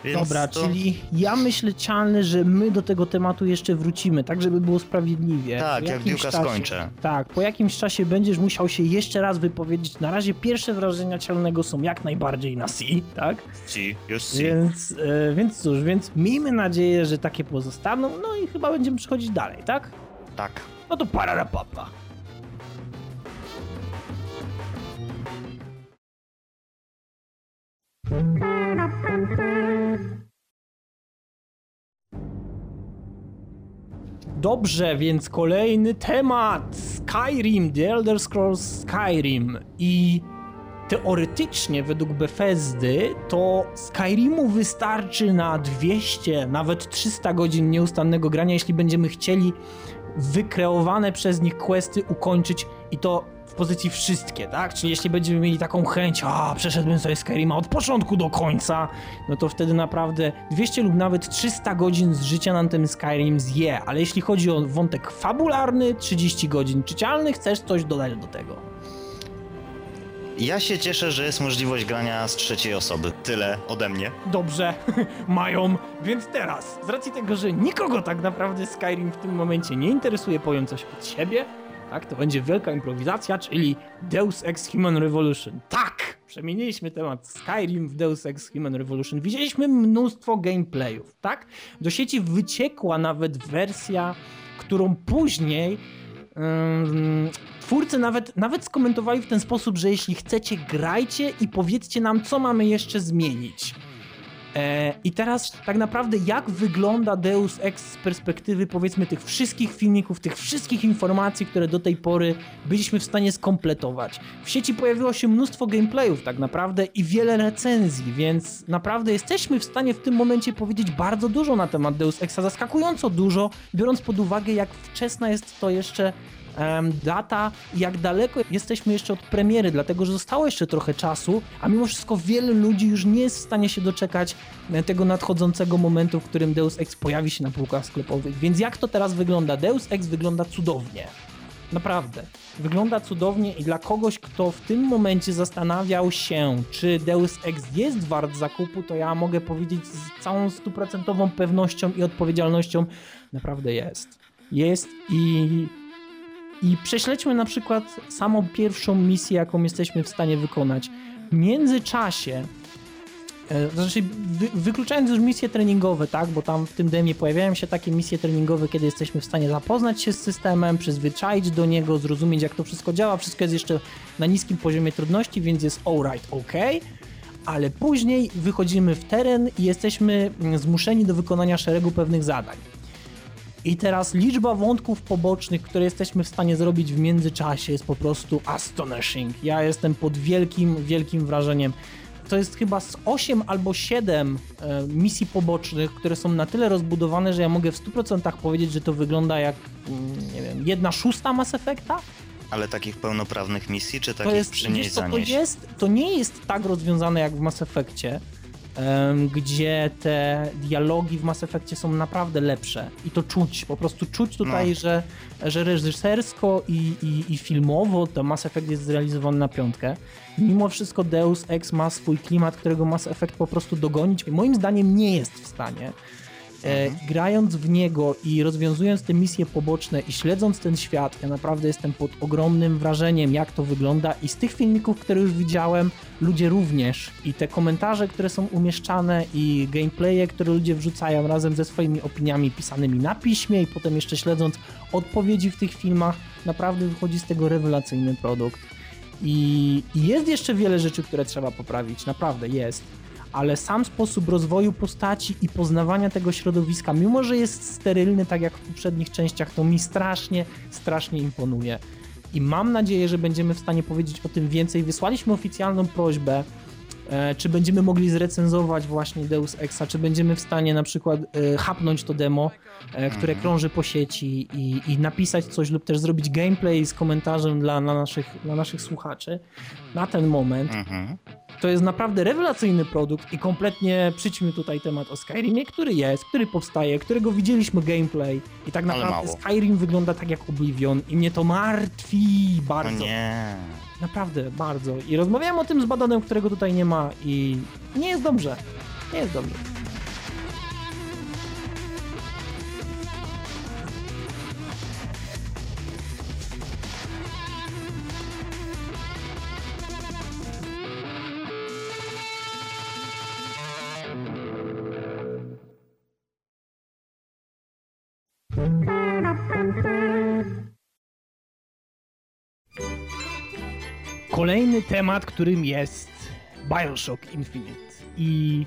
Więc Dobra, to... czyli ja myślę, Cialny, że my do tego tematu jeszcze wrócimy, tak żeby było sprawiedliwie. Tak, jak Duke'a czasie- skończę. Tak, po jakimś czasie będziesz musiał się jeszcze raz wypowiedzieć. Na razie pierwsze wrażenia Cialnego są jak najbardziej na C, tak? Si, już si. Więc, e, więc cóż, więc miejmy nadzieję, że takie pozostaną, no i chyba będziemy przechodzić dalej, tak? Tak. No to pararapapa. Dobrze, więc kolejny temat. Skyrim, The Elder Scrolls Skyrim i teoretycznie według Bethesdy to Skyrimu wystarczy na 200, nawet 300 godzin nieustannego grania, jeśli będziemy chcieli wykreowane przez nich questy ukończyć i to w pozycji wszystkie, tak? Czyli jeśli będziemy mieli taką chęć, a przeszedłem sobie Skyrima od początku do końca, no to wtedy naprawdę 200 lub nawet 300 godzin z życia nam ten Skyrim zje, ale jeśli chodzi o wątek fabularny, 30 godzin czycialnych, chcesz coś dodać do tego? Ja się cieszę, że jest możliwość grania z trzeciej osoby. Tyle ode mnie. Dobrze, mają, więc teraz, z racji tego, że nikogo tak naprawdę Skyrim w tym momencie nie interesuje, powiem coś od siebie, tak, to będzie wielka improwizacja, czyli Deus Ex Human Revolution. Tak! Przemieniliśmy temat Skyrim w Deus Ex Human Revolution. Widzieliśmy mnóstwo gameplayów, tak? Do sieci wyciekła nawet wersja, którą później Ym, twórcy nawet, nawet skomentowali w ten sposób, że jeśli chcecie, grajcie i powiedzcie nam, co mamy jeszcze zmienić. E, I teraz tak naprawdę jak wygląda Deus Ex z perspektywy powiedzmy tych wszystkich filmików, tych wszystkich informacji, które do tej pory byliśmy w stanie skompletować. W sieci pojawiło się mnóstwo gameplayów tak naprawdę i wiele recenzji, więc naprawdę jesteśmy w stanie w tym momencie powiedzieć bardzo dużo na temat Deus Exa, zaskakująco dużo, biorąc pod uwagę jak wczesna jest to jeszcze data, jak daleko jesteśmy jeszcze od premiery, dlatego że zostało jeszcze trochę czasu, a mimo wszystko wiele ludzi już nie jest w stanie się doczekać e, tego nadchodzącego momentu, w którym Deus Ex pojawi się na półkach sklepowych. Więc jak to teraz wygląda? Deus Ex wygląda cudownie. Naprawdę. Wygląda cudownie i dla kogoś, kto w tym momencie zastanawiał się, czy Deus Ex jest wart zakupu, to ja mogę powiedzieć z całą stuprocentową pewnością i odpowiedzialnością, naprawdę jest. Jest i i prześledźmy na przykład samą pierwszą misję, jaką jesteśmy w stanie wykonać. W międzyczasie, e, znaczy wy, wykluczając już misje treningowe, tak, bo tam w tym demie pojawiają się takie misje treningowe, kiedy jesteśmy w stanie zapoznać się z systemem, przyzwyczaić do niego, zrozumieć jak to wszystko działa, wszystko jest jeszcze na niskim poziomie trudności, więc jest alright, ok, ale później wychodzimy w teren i jesteśmy mm, zmuszeni do wykonania szeregu pewnych zadań. I teraz liczba wątków pobocznych, które jesteśmy w stanie zrobić w międzyczasie jest po prostu astonishing. Ja jestem pod wielkim, wielkim wrażeniem. To jest chyba z 8 albo 7 e, misji pobocznych, które są na tyle rozbudowane, że ja mogę w 100% powiedzieć, że to wygląda jak, mm, nie wiem, jedna szósta Mass Effecta. Ale takich pełnoprawnych misji, czy takich to jest, przynieść to, jest, to nie jest tak rozwiązane jak w Mass Effectie gdzie te dialogi w Mass Effectie są naprawdę lepsze i to czuć, po prostu czuć tutaj, no. że, że reżysersko i, i, i, filmowo to Mass Effect jest zrealizowany na piątkę. Mimo wszystko Deus Ex ma swój klimat, którego Mass Effect po prostu dogonić moim zdaniem nie jest w stanie. E, mhm. grając w niego i rozwiązując te misje poboczne i śledząc ten świat, ja naprawdę jestem pod ogromnym wrażeniem, jak to wygląda. I z tych filmików, które już widziałem, ludzie również. I te komentarze, które są umieszczane, i gameplaye, które ludzie wrzucają razem ze swoimi opiniami pisanymi na piśmie, i potem jeszcze śledząc odpowiedzi w tych filmach, naprawdę wychodzi z tego rewelacyjny produkt. I, i jest jeszcze wiele rzeczy, które trzeba poprawić, naprawdę jest ale sam sposób rozwoju postaci i poznawania tego środowiska, mimo że jest sterylny, tak jak w poprzednich częściach, to mi strasznie, strasznie imponuje. I mam nadzieję, że będziemy w stanie powiedzieć o tym więcej. Wysłaliśmy oficjalną prośbę, czy będziemy mogli zrecenzować właśnie Deus Exa, czy będziemy w stanie na przykład e, hapnąć to demo, e, które mhm. krąży po sieci i, i, napisać coś lub też zrobić gameplay z komentarzem dla, dla, naszych, dla naszych słuchaczy na ten moment. Mhm. To jest naprawdę rewelacyjny produkt i kompletnie przyćmy tutaj temat o Skyrimie, który jest, który powstaje, którego widzieliśmy gameplay i tak naprawdę Skyrim wygląda tak jak Oblivion i mnie to martwi bardzo. No nie. Naprawdę, bardzo. I rozmawiałem o tym z Badanem, którego tutaj nie ma i nie jest dobrze. Nie jest dobrze. Kolejny temat, którym jest Bioshock Infinite. I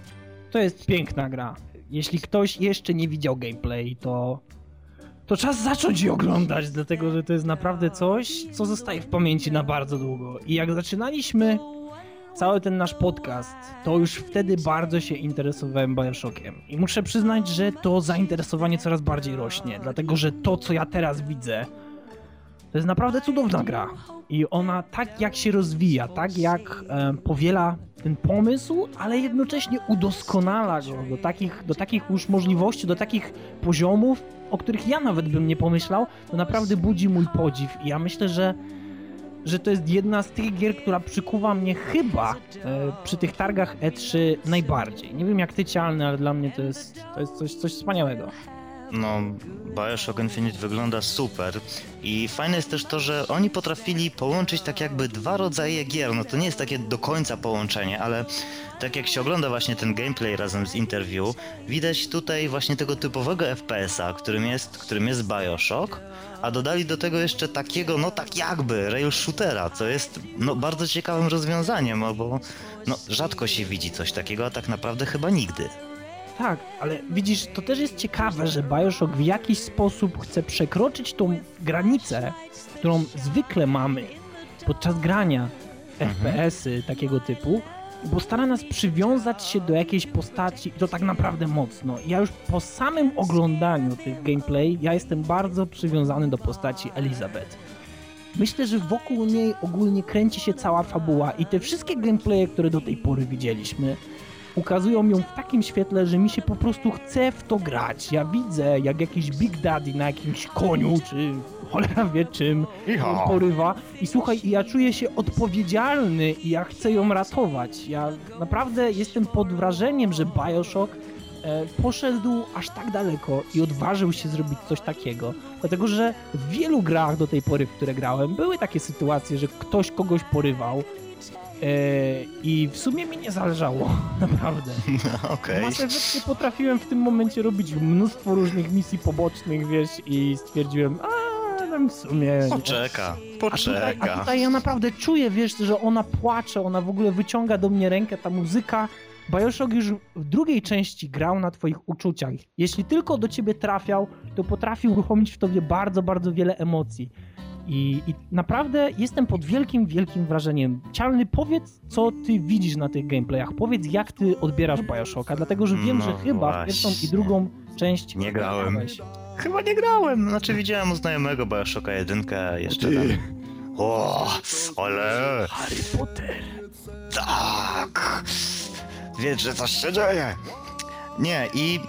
to jest piękna gra. Jeśli ktoś jeszcze nie widział gameplay, to to czas zacząć je oglądać, dlatego że to jest naprawdę coś, co zostaje w pamięci na bardzo długo. I jak zaczynaliśmy cały ten nasz podcast, to już wtedy bardzo się interesowałem Bioshockiem. I muszę przyznać, że to zainteresowanie coraz bardziej rośnie, dlatego że to, co ja teraz widzę, to jest naprawdę cudowna gra. I ona tak jak się rozwija, tak jak e, powiela ten pomysł, ale jednocześnie udoskonala go do takich, do takich już możliwości, do takich poziomów, o których ja nawet bym nie pomyślał, to naprawdę budzi mój podziw. I ja myślę, że że to jest jedna z tych gier, która przykuwa mnie chyba e, przy tych targach E3 najbardziej. Nie wiem jak ty cialny, ale dla mnie to jest, to jest coś, coś wspaniałego. No, Bioshock Infinite wygląda super i fajne jest też to, że oni potrafili połączyć tak jakby dwa rodzaje gier. No to nie jest takie do końca połączenie, ale tak jak się ogląda właśnie ten gameplay razem z interview, widać tutaj właśnie tego typowego FPS-a, którym jest, którym jest Bioshock, a dodali do tego jeszcze takiego, no tak jakby, rail shootera, co jest no, bardzo ciekawym rozwiązaniem, bo no, rzadko się widzi coś takiego, a tak naprawdę chyba nigdy. Tak, ale widzisz, to też jest ciekawe, że Bioshock w jakiś sposób chce przekroczyć tą granicę, którą zwykle mamy podczas grania mhm. FPS-y takiego typu, bo stara nas przywiązać się do jakiejś postaci i to tak naprawdę mocno. Ja już po samym oglądaniu tych gameplay, ja jestem bardzo przywiązany do postaci Elizabeth. myślę, że wokół niej ogólnie kręci się cała fabuła i te wszystkie gameplaye, które do tej pory widzieliśmy, ukazują ją w takim świetle, że mi się po prostu chce w to grać. Ja widzę, jak jakiś Big Daddy na jakimś koniu, czy cholera wie czym, Iha. porywa. I słuchaj, ja czuję się odpowiedzialny i ja chcę ją ratować. Ja naprawdę jestem pod wrażeniem, że Bioshock e, poszedł aż tak daleko i odważył się zrobić coś takiego. Dlatego, że w wielu grach do tej pory, w które grałem, były takie sytuacje, że ktoś kogoś porywał i w sumie mi nie zależało, naprawdę. Okej. W Mass potrafiłem w tym momencie robić mnóstwo różnych misji pobocznych, wiesz, i stwierdziłem, a tam w sumie... nie. Poczeka, A tutaj, a poczeka. tutaj ja naprawdę czuję, wiesz, że ona płacze, ona w ogóle wyciąga do mnie rękę, ta muzyka. Bioshock już w drugiej części grał na twoich uczuciach. Jeśli tylko do ciebie trafiał, to potrafił uruchomić w tobie bardzo, bardzo wiele emocji. I, I naprawdę jestem pod wielkim, wielkim wrażeniem. Cialny, powiedz, co ty widzisz na tych gameplayach. Powiedz, jak ty odbierasz Bioshocka, dlatego że wiem, No że chyba w pierwszą i właśnie. drugą część Nie grałem. grałeś. Chyba nie grałem, znaczy widziałem u znajomego Bioshocka jedynkę, jeszcze tam. O, ale Harry Potter. tak, wiedz, że coś się dzieje. Nie, i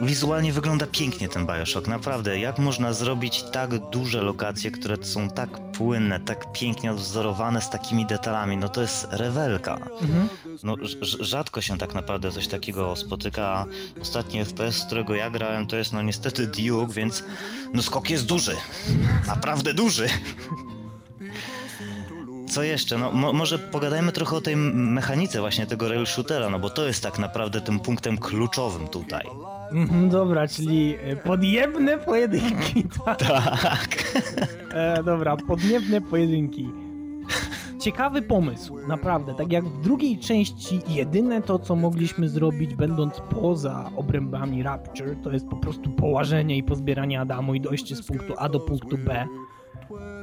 wizualnie wygląda pięknie ten Bioshock, naprawdę. Jak można zrobić tak duże lokacje, które są tak płynne, tak pięknie odwzorowane z takimi detalami, no to jest rewelka. Mhm. No, rz- rzadko się tak naprawdę coś takiego spotyka. Ostatni FPS, z którego ja grałem, to jest no niestety Duke, więc no skok jest duży. Naprawdę duży. Co jeszcze? No, mo- może pogadajmy trochę o tej mechanice właśnie tego rail shootera, no bo to jest tak naprawdę tym punktem kluczowym tutaj. Mhm, dobra, czyli e, podjebne pojedynki, tak? Tak. E, dobra, podniebne pojedynki. Ciekawy pomysł, naprawdę. Tak jak w drugiej części, jedyne to, co mogliśmy zrobić, będąc poza obrębami Rapture, to jest po prostu połażenie i pozbieranie Adamu i dojście z punktu A do punktu B.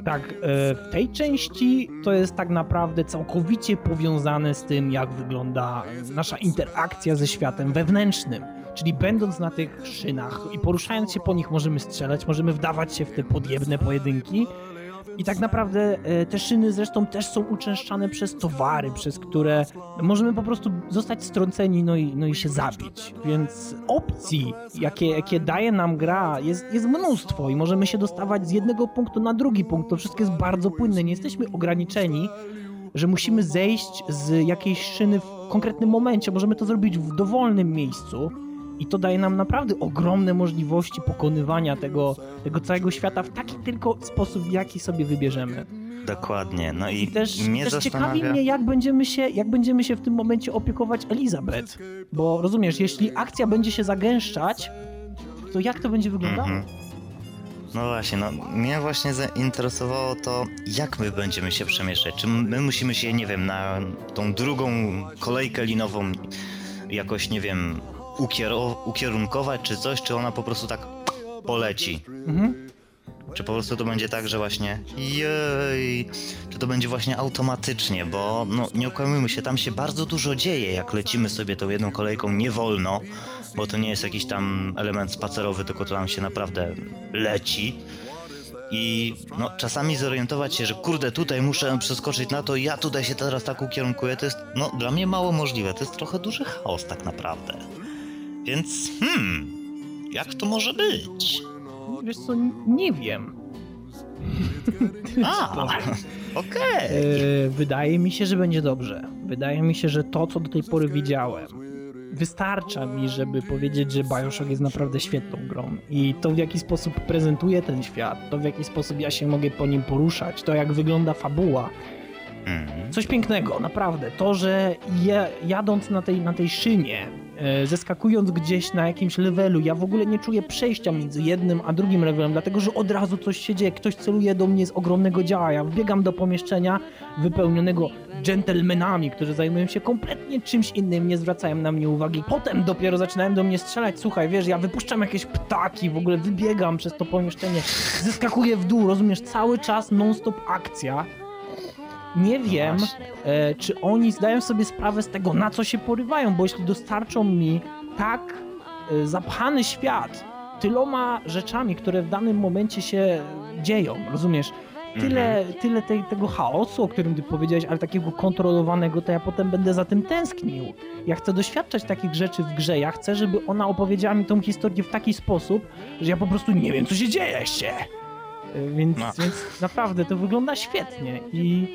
Tak, e, w tej części to jest tak naprawdę całkowicie powiązane z tym, jak wygląda nasza interakcja ze światem wewnętrznym. Czyli będąc na tych szynach i poruszając się po nich możemy strzelać, możemy wdawać się w te podjebne pojedynki. I tak naprawdę e, te szyny zresztą też są uczęszczane przez towary, przez które możemy po prostu zostać strąceni no i, no i się zabić. Więc opcji, jakie, jakie daje nam gra, jest, jest mnóstwo i możemy się dostawać z jednego punktu na drugi punkt. To wszystko jest bardzo płynne. Nie jesteśmy ograniczeni, że musimy zejść z jakiejś szyny w konkretnym momencie. Możemy to zrobić w dowolnym miejscu. I to daje nam naprawdę ogromne możliwości pokonywania tego, tego całego świata w taki tylko sposób, w jaki sobie wybierzemy. Dokładnie. No i I też, mnie też ciekawi mnie, jak będziemy, się, jak będziemy się w tym momencie opiekować Elizabeth. Bo rozumiesz, jeśli akcja będzie się zagęszczać, to jak to będzie wyglądało? Mhm. No właśnie, no mnie właśnie zainteresowało to, jak my będziemy się przemieszczać. Czy my musimy się, nie wiem, na tą drugą kolejkę linową jakoś, nie wiem, ukierunkować, czy coś, czy ona po prostu tak poleci? Mhm. Czy po prostu to będzie tak, że właśnie jej, czy to będzie właśnie automatycznie, bo no nie okłamujmy się, tam się bardzo dużo dzieje, jak lecimy sobie tą jedną kolejką nie wolno, bo to nie jest jakiś tam element spacerowy, tylko to tam się naprawdę leci. I no, czasami zorientować się, że kurde, tutaj muszę przeskoczyć na to, ja tutaj się teraz tak ukierunkuję, to jest no, dla mnie mało możliwe. To jest trochę duży chaos tak naprawdę. Więc hmm, jak to może być? Wiesz co, nie wiem. A, okej. E, wydaje mi się, że będzie dobrze. Wydaje mi się, że to, co do tej pory widziałem, wystarcza mi, żeby powiedzieć, że Bioshock jest naprawdę świetną grą. I to, w jaki sposób prezentuje ten świat, to, w jaki sposób ja się mogę po nim poruszać, to, jak wygląda fabuła. Coś pięknego, naprawdę. To, że jadąc na tej, na tej szynie, e, zeskakując gdzieś na jakimś levelu, ja w ogóle nie czuję przejścia między jednym a drugim levelem, dlatego że od razu coś się dzieje. Ktoś celuje do mnie z ogromnego działa. Ja wbiegam do pomieszczenia wypełnionego dżentelmenami, którzy zajmują się kompletnie czymś innym, nie zwracają na mnie uwagi. Potem dopiero zaczynają do mnie strzelać. Słuchaj, wiesz, ja wypuszczam jakieś ptaki, w ogóle wybiegam przez to pomieszczenie, zeskakuję w dół, rozumiesz, cały czas non-stop akcja. Nie wiem, właśnie. e, czy oni zdają sobie sprawę z tego, na co się porywają, bo jeśli dostarczą mi tak e, zapchany świat tyloma rzeczami, które w danym momencie się dzieją, rozumiesz? tyle, tyle tej, tego chaosu, o którym ty powiedziałeś, ale takiego kontrolowanego, to ja potem będę za tym tęsknił. Ja chcę doświadczać takich rzeczy w grze, ja chcę, żeby ona opowiedziała mi tą historię w taki sposób, że ja po prostu nie wiem, co się dzieje się. Y, Więc, No. więc naprawdę to wygląda świetnie i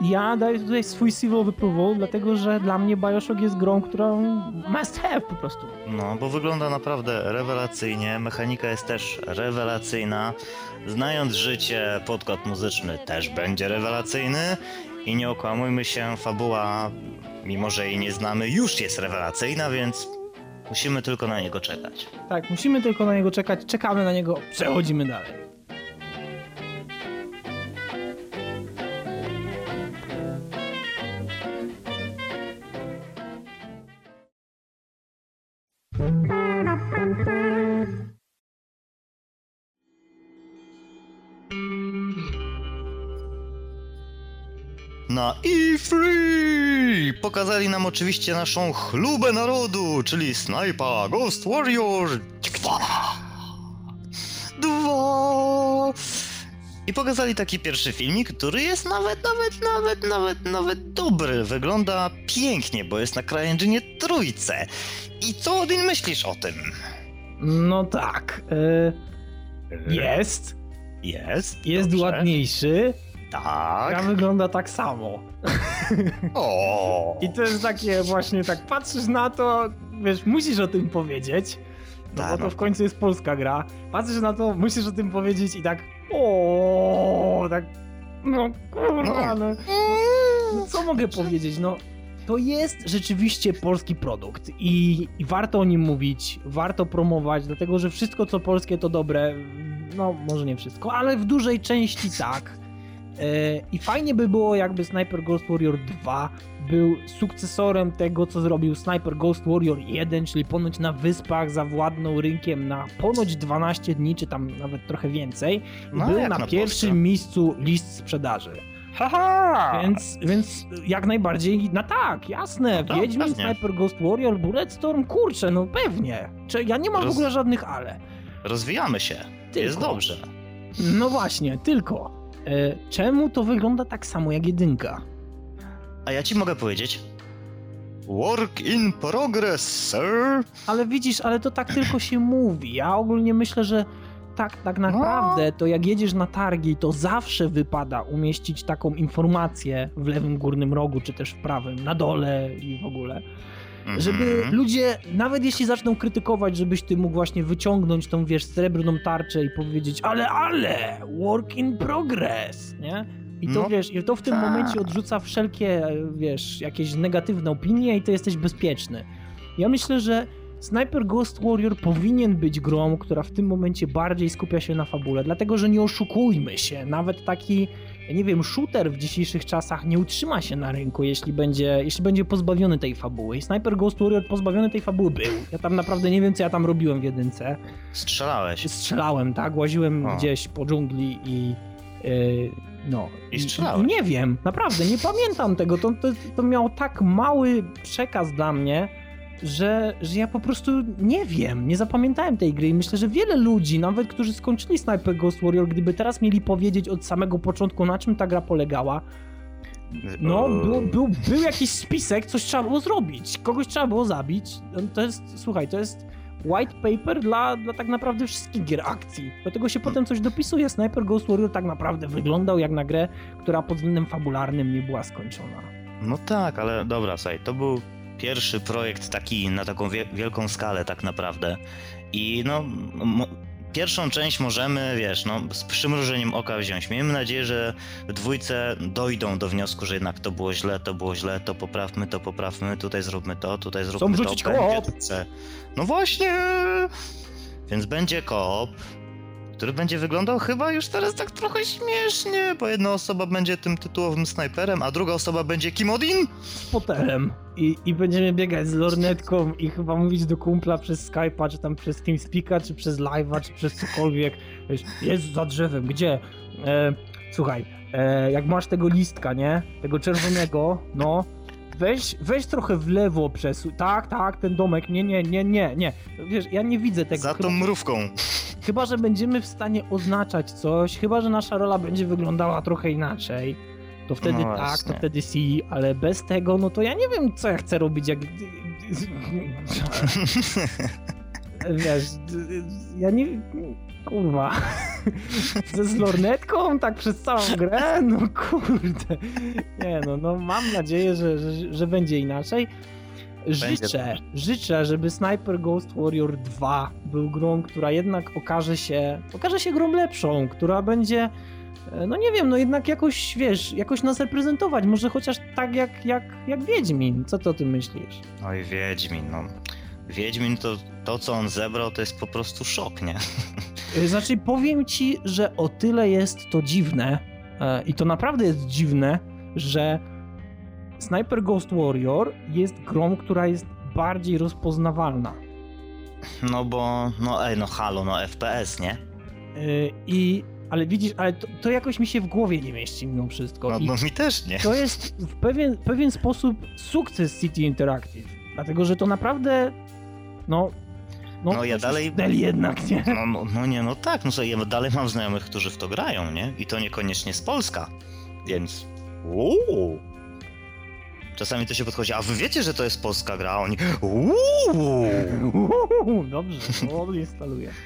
ja daję tutaj swój civil of approval, dlatego że dla mnie Bioshock jest grą, którą must have po prostu. No, bo wygląda naprawdę rewelacyjnie, mechanika jest też rewelacyjna. Znając życie, podkład muzyczny też będzie rewelacyjny. I nie okłamujmy się, fabuła, mimo że jej nie znamy, już jest rewelacyjna, więc musimy tylko na niego czekać. Tak, musimy tylko na niego czekać, czekamy na niego, przechodzimy dalej. Na E3 pokazali nam oczywiście naszą chlubę narodu, czyli Sniper Ghost Warrior 2. Dwa. I pokazali taki pierwszy filmik, który jest nawet, nawet, nawet, nawet, nawet dobry. Wygląda pięknie, bo jest na CryEngine trójce. I co Odin myślisz o tym? No tak, y, jest, Jest. jest dobrze. ładniejszy, Tak. wygląda tak samo. O. I to jest takie właśnie, tak patrzysz na to, wiesz, musisz o tym powiedzieć, no Tak, bo to no. w końcu jest polska gra, patrzysz na to, musisz o tym powiedzieć i tak o, tak no kurwa, no, no co mogę powiedzieć, no to jest rzeczywiście polski produkt i, i warto o nim mówić, warto promować, dlatego że wszystko co polskie to dobre, no może nie wszystko, ale w dużej części tak. E, I fajnie by było, jakby Sniper Ghost Warrior 2 był sukcesorem tego, co zrobił Sniper Ghost Warrior 1, czyli ponoć na wyspach zawładnął rynkiem na ponoć 12 dni, czy tam nawet trochę więcej. No, był na, na pierwszym miejscu list sprzedaży. Haha! Więc, więc jak najbardziej, no tak, jasne, tak, Wiedźmin, pewnie. Sniper Ghost Warrior, Bulletstorm, kurczę, no pewnie. Czy ja nie mam w Roz- ogóle żadnych ale. Rozwijamy się. Tylko. Jest dobrze. No właśnie, tylko. E, czemu to wygląda tak samo jak jedynka? A ja ci mogę powiedzieć. Work in progress, sir. Ale widzisz, ale to tak tylko się mówi. Ja ogólnie myślę, że tak, tak No. naprawdę to jak jedziesz na targi, to zawsze wypada umieścić taką informację w lewym górnym rogu, czy też w prawym, na dole i w ogóle. Żeby Mhm. ludzie, nawet jeśli zaczną krytykować, żebyś ty mógł właśnie wyciągnąć tą, wiesz, srebrną tarczę i powiedzieć, ale, ale, work in progress, nie? I to No wiesz, i to w tym tak. momencie odrzuca wszelkie, wiesz, jakieś negatywne opinie i to jesteś bezpieczny. Ja myślę, że Sniper Ghost Warrior powinien być grą, która w tym momencie bardziej skupia się na fabule, dlatego że nie oszukujmy się, nawet taki, nie wiem, shooter w dzisiejszych czasach nie utrzyma się na rynku, jeśli będzie, jeśli będzie pozbawiony tej fabuły. I Sniper Ghost Warrior pozbawiony tej fabuły był. Ja tam naprawdę nie wiem, co ja tam robiłem w jedynce. Strzelałeś. Strzelałem, tak? Łaziłem O. gdzieś po dżungli i... Yy, no. I strzelałeś. I nie wiem, naprawdę, nie pamiętam tego. To, to, to miało tak mały przekaz dla mnie, że, że ja po prostu nie wiem, nie zapamiętałem tej gry i myślę, że wiele ludzi, nawet którzy skończyli Sniper Ghost Warrior, gdyby teraz mieli powiedzieć od samego początku, na czym ta gra polegała, no, był, był, był jakiś spisek, coś trzeba było zrobić, kogoś trzeba było zabić. No, To jest, słuchaj, to jest white paper dla, dla tak naprawdę wszystkich gier akcji. Do tego się potem coś dopisuje. Sniper Ghost Warrior tak naprawdę wyglądał jak na grę, która pod względem fabularnym nie była skończona. No tak, ale dobra, słuchaj, to był pierwszy projekt taki na taką wie- wielką skalę tak naprawdę. I no, pierwszą część możemy, wiesz, no, z przymrużeniem oka wziąć. Miejmy nadzieję, że w dwójce dojdą do wniosku, że jednak to było źle, to było źle, to poprawmy, to poprawmy, tutaj zróbmy to, tutaj zróbmy to. wrzucić będzie. No właśnie! Więc będzie koop, który będzie wyglądał chyba już teraz tak trochę śmiesznie, bo jedna osoba będzie tym tytułowym snajperem, a druga osoba będzie Kim Odin? Z poterem. I, I będziemy biegać z lornetką i chyba mówić do kumpla przez Skype'a, czy tam przez TeamSpeak'a, czy przez Live'a, czy przez cokolwiek. Wiesz, jest za drzewem, gdzie? E, słuchaj, e, jak masz tego listka, nie? Tego czerwonego, no. Weź, weź trochę w lewo przesuń. Tak, tak, ten domek. Nie, nie, nie, nie, nie. Wiesz, ja nie widzę tego. Za tą mrówką. Chyba, że będziemy w stanie oznaczać coś, chyba, że nasza rola będzie wyglądała trochę inaczej, to wtedy No tak, to wtedy si, ale bez tego, no to ja nie wiem, co ja chcę robić, jak... Wiesz, ja nie... Kurwa. Ze z lornetką tak przez całą grę? No kurde. Nie no, no mam nadzieję, że, że, że będzie inaczej. Życzę, życzę, żeby Sniper Ghost Warrior 2 był grą, która jednak okaże się, okaże się grą lepszą, która będzie, e, no nie wiem, no jednak jakoś, wiesz, jakoś nas reprezentować, może chociaż tak jak, jak, jak Wiedźmin. Co ty o tym myślisz? Oj, Wiedźmin, no. Wiedźmin to, to, co on zebrał, to jest po prostu szok, nie? E, Znaczy, powiem ci, że o tyle jest to dziwne, e, i to naprawdę jest dziwne, że Sniper Ghost Warrior jest grą, która jest bardziej rozpoznawalna. No bo, no ej, no halo, no FPS, nie? E, I, ale widzisz, ale to, to jakoś mi się w głowie nie mieści mimo wszystko. No, no mi też nie. to jest w pewien, pewien sposób sukces City Interactive. Dlatego, że to naprawdę, no... No ja coś dalej- jednak, nie? No, no, no nie, no tak, no ja dalej mam znajomych, którzy w to grają, nie? I to niekoniecznie z Polska, więc... Uuu. Czasami to się podchodzi, a wy wiecie, że to jest polska gra? Oni... Uuu. Dobrze, to odinstaluję.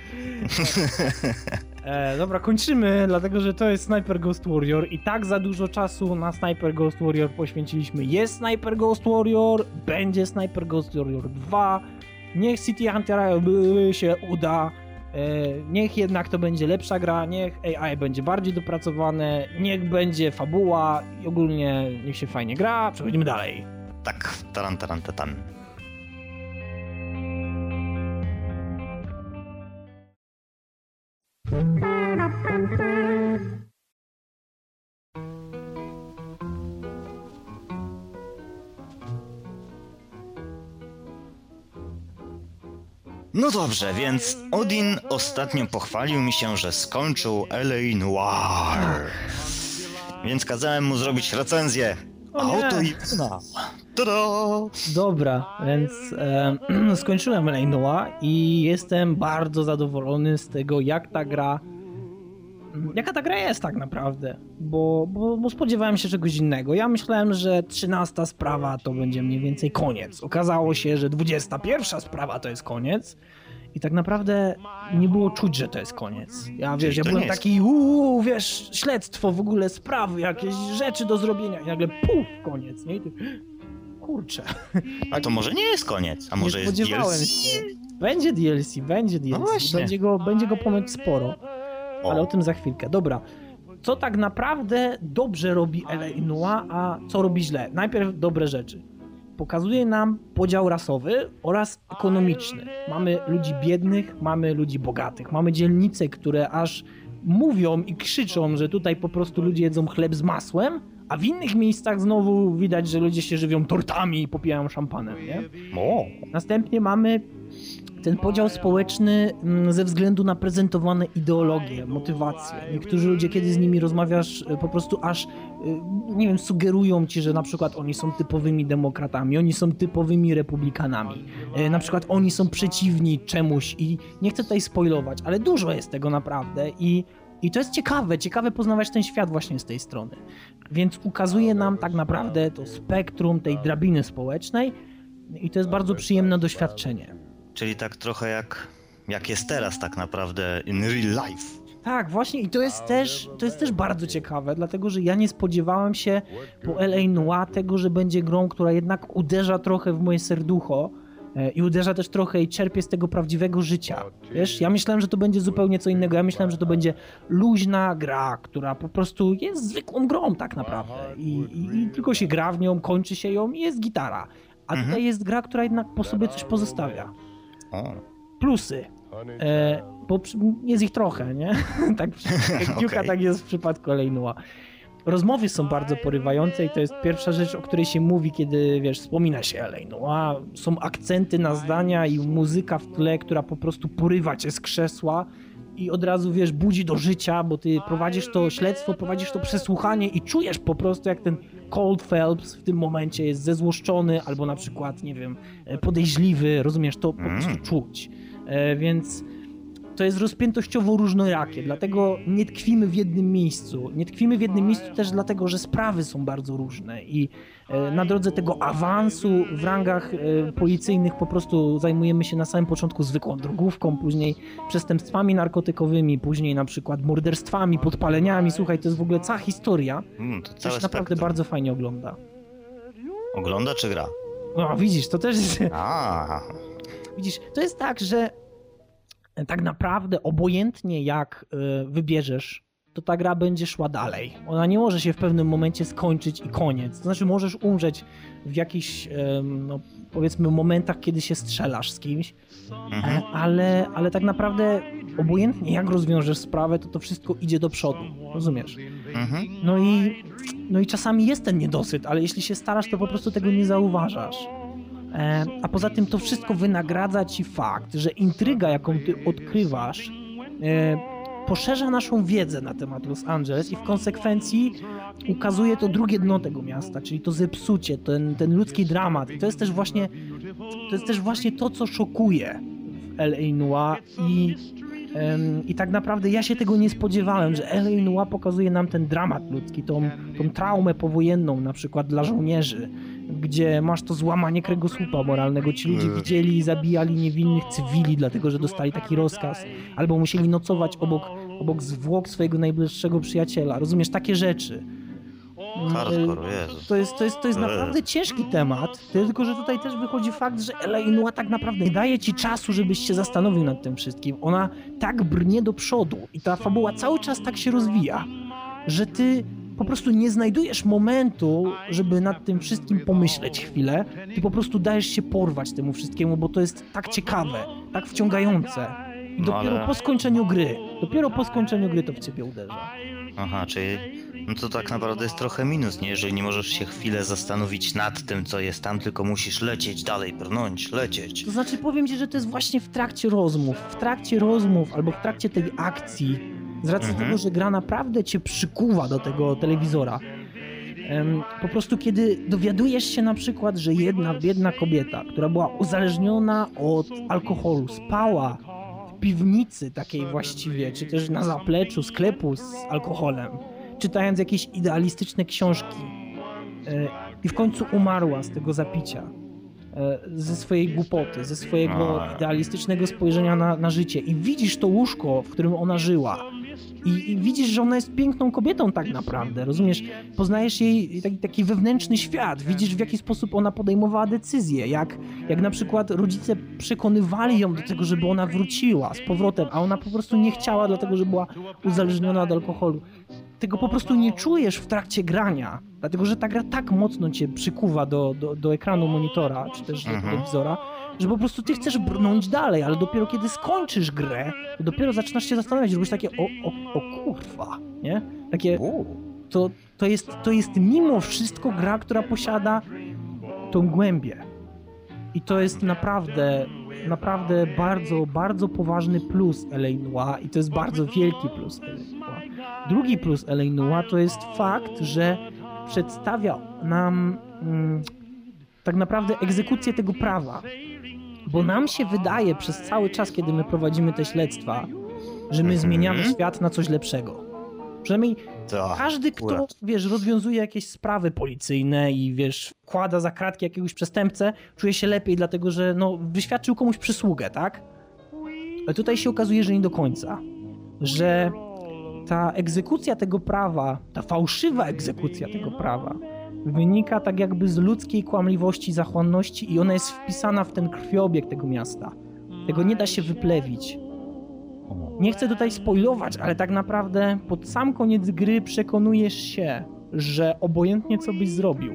E, dobra, kończymy, dlatego że to jest Sniper Ghost Warrior i tak za dużo czasu na Sniper Ghost Warrior poświęciliśmy. Jest Sniper Ghost Warrior, będzie Sniper Ghost Warrior 2. Niech City Hunter się uda. E, niech jednak to będzie lepsza gra, niech AI będzie bardziej dopracowane, niech będzie fabuła i ogólnie niech się fajnie gra. Przechodzimy dalej. Tak, taran, taran, tatan. No dobrze, więc Odin ostatnio pochwalił mi się, że skończył LA Noir. Więc kazałem mu zrobić recenzję. A oto i ona. Tada! Dobra, więc e, skończyłem Leinua i jestem bardzo zadowolony z tego, jak ta gra. Jaka ta gra jest tak naprawdę? Bo, bo, bo spodziewałem się czegoś innego. Ja myślałem, że 13 sprawa to będzie mniej więcej koniec. Okazało się, że 21 sprawa to jest koniec. I tak naprawdę nie było czuć, że to jest koniec. Ja wiesz, ja byłem taki, uuu, wiesz, śledztwo w ogóle, sprawy, jakieś rzeczy do zrobienia. I nagle puf, koniec, nie? I ty, kurczę. A to może nie jest koniec, a może nie jest DLC? się. Będzie DLC, będzie DLC. No będzie, go, będzie go ponoć sporo, O. ale o tym za chwilkę. Dobra. Co tak naprawdę dobrze robi Noir, a co robi źle? Najpierw dobre rzeczy. Pokazuje nam podział rasowy oraz ekonomiczny. Mamy ludzi biednych, mamy ludzi bogatych. Mamy dzielnice, które aż mówią i krzyczą, że tutaj po prostu ludzie jedzą chleb z masłem, a w innych miejscach znowu widać, że ludzie się żywią tortami i popijają szampanem, nie? O, Następnie mamy ten podział społeczny mm, ze względu na prezentowane ideologie, motywacje. Niektórzy ludzie, kiedy z nimi rozmawiasz, y, po prostu aż, y, nie wiem, sugerują ci, że na przykład oni są typowymi demokratami, oni są typowymi republikanami. Y, Na przykład oni są przeciwni czemuś i nie chcę tutaj spoilować, ale dużo jest tego naprawdę i i to jest ciekawe, ciekawe poznawać ten świat właśnie z tej strony. Więc ukazuje nam tak naprawdę to spektrum tej drabiny społecznej i to jest bardzo przyjemne doświadczenie. Czyli tak trochę jak, jak jest teraz tak naprawdę in real life. Tak, właśnie i to jest też, to jest też bardzo ciekawe, dlatego że ja nie spodziewałem się po LA Noir tego, że będzie grą, która jednak uderza trochę w moje serducho e, i uderza też trochę i czerpie z tego prawdziwego życia. Wiesz, ja myślałem, że to będzie zupełnie co innego. Ja myślałem, że to będzie luźna gra, która po prostu jest zwykłą grą tak naprawdę i, i, i tylko się gra w nią, kończy się ją i jest gitara. A tutaj jest gra, która jednak po sobie coś pozostawia. Plusy. E, bo jest ich trochę, nie? tak jak Duke'a, Okej. tak jest w przypadku Leinua. Rozmowy są bardzo porywające i to jest pierwsza rzecz, o której się mówi, kiedy, wiesz, wspomina się Leinua. Są akcenty na zdania i muzyka w tle, która po prostu porywa cię z krzesła i od razu, wiesz, budzi do życia, bo ty prowadzisz to śledztwo, prowadzisz to przesłuchanie i czujesz po prostu, jak ten Cold Phelps w tym momencie jest zezłoszczony albo na przykład, nie wiem, podejrzliwy, rozumiesz, to po prostu Mm. czuć. E, więc to jest rozpiętościowo różnorakie, dlatego nie tkwimy w jednym miejscu. Nie tkwimy w jednym miejscu też dlatego, że sprawy są bardzo różne i e, na drodze tego awansu w rangach e, policyjnych po prostu zajmujemy się na samym początku zwykłą drogówką, później przestępstwami narkotykowymi, później na przykład morderstwami, podpaleniami. Słuchaj, to jest w ogóle cała historia. Mm, to To się naprawdę spektrum. bardzo fajnie ogląda. Ogląda czy gra? No widzisz, to też jest... A, Widzisz, to jest tak, że tak naprawdę obojętnie jak y, wybierzesz, to ta gra będzie szła dalej. Ona nie może się w pewnym momencie skończyć i koniec. To znaczy możesz umrzeć w jakichś, no, powiedzmy, momentach, kiedy się strzelasz z kimś, mhm. e, ale, ale tak naprawdę obojętnie jak rozwiążesz sprawę, to to wszystko idzie do przodu. Rozumiesz? Mhm. No i, no i czasami jest ten niedosyt, ale jeśli się starasz, to po prostu tego nie zauważasz. E, a poza tym to wszystko wynagradza ci fakt, że intryga, jaką ty odkrywasz, e, poszerza naszą wiedzę na temat Los Angeles i w konsekwencji ukazuje to drugie dno tego miasta, czyli to zepsucie, ten, ten ludzki dramat. I to jest też właśnie to jest też właśnie to, co szokuje w L.A. Noir i I tak naprawdę ja się tego nie spodziewałem, że L.A. Pokazuje nam ten dramat ludzki, tą, tą traumę powojenną na przykład dla żołnierzy, gdzie masz to złamanie kręgosłupa moralnego. Ci ludzie Mm. widzieli i zabijali niewinnych cywili, dlatego że dostali taki rozkaz, albo musieli nocować obok, obok zwłok swojego najbliższego przyjaciela. Rozumiesz, takie rzeczy. Mm, Hardcore, Jezus. to jest, to jest, to jest Eee. naprawdę ciężki temat, tylko że tutaj też wychodzi fakt, że Ela Inua tak naprawdę nie daje ci czasu, żebyś się zastanowił nad tym wszystkim. Ona tak brnie do przodu i ta fabuła cały czas tak się rozwija, że ty po prostu nie znajdujesz momentu, żeby nad tym wszystkim pomyśleć chwilę. Ty po prostu dajesz się porwać temu wszystkiemu, bo to jest tak ciekawe, tak wciągające. I No dopiero ale- po skończeniu gry, dopiero po skończeniu gry to w ciebie uderza. Aha, czyli no to tak naprawdę jest trochę minus, nie? Jeżeli nie możesz się chwilę zastanowić nad tym, co jest tam, tylko musisz lecieć dalej, brnąć, lecieć. To znaczy powiem ci, że to jest właśnie w trakcie rozmów, w trakcie rozmów albo w trakcie tej akcji, z racji Mhm. tego, że gra naprawdę cię przykuwa do tego telewizora. Po prostu kiedy dowiadujesz się na przykład, że jedna biedna kobieta, która była uzależniona od alkoholu, spała w piwnicy takiej właściwie, czy też na zapleczu sklepu z alkoholem, czytając jakieś idealistyczne książki e, i w końcu umarła z tego zapicia e, ze swojej głupoty, ze swojego A. idealistycznego spojrzenia na, na życie i widzisz to łóżko, w którym ona żyła i, i widzisz, że ona jest piękną kobietą tak naprawdę, rozumiesz? Poznajesz jej taki, taki wewnętrzny świat, widzisz w jaki sposób ona podejmowała decyzje, jak, jak na przykład rodzice przekonywali ją do tego, żeby ona wróciła z powrotem, a ona po prostu nie chciała, dlatego że była uzależniona od alkoholu. Tego po prostu nie czujesz w trakcie grania, dlatego że ta gra tak mocno cię przykuwa do, do, do ekranu monitora, czy też do Mhm. telewizora, że po prostu ty chcesz brnąć dalej, ale dopiero kiedy skończysz grę, to dopiero zaczynasz się zastanawiać, robisz takie o, o, o kurwa, nie? Takie, to, to, jest, to jest mimo wszystko gra, która posiada tą głębię. I to jest naprawdę, naprawdę bardzo, bardzo poważny plus LA Noir i to jest bardzo wielki plus LA Noir. Drugi plus LA Noir to jest fakt, że przedstawia nam mm, tak naprawdę egzekucję tego prawa. Bo nam się wydaje przez cały czas, kiedy my prowadzimy te śledztwa, że my Mhm. zmieniamy świat na coś lepszego. Przynajmniej Tak. każdy, kto, wiesz, rozwiązuje jakieś sprawy policyjne i, wiesz, wkłada za kratki jakiegoś przestępcę, czuje się lepiej, dlatego że, no, wyświadczył komuś przysługę, tak? Ale tutaj się okazuje, że nie do końca. Że ta egzekucja tego prawa, ta fałszywa egzekucja tego prawa, wynika tak jakby z ludzkiej kłamliwości, zachłanności i ona jest wpisana w ten krwiobieg tego miasta. Tego nie da się wyplewić. Nie chcę tutaj spoilować, ale tak naprawdę pod sam koniec gry przekonujesz się, że obojętnie co byś zrobił,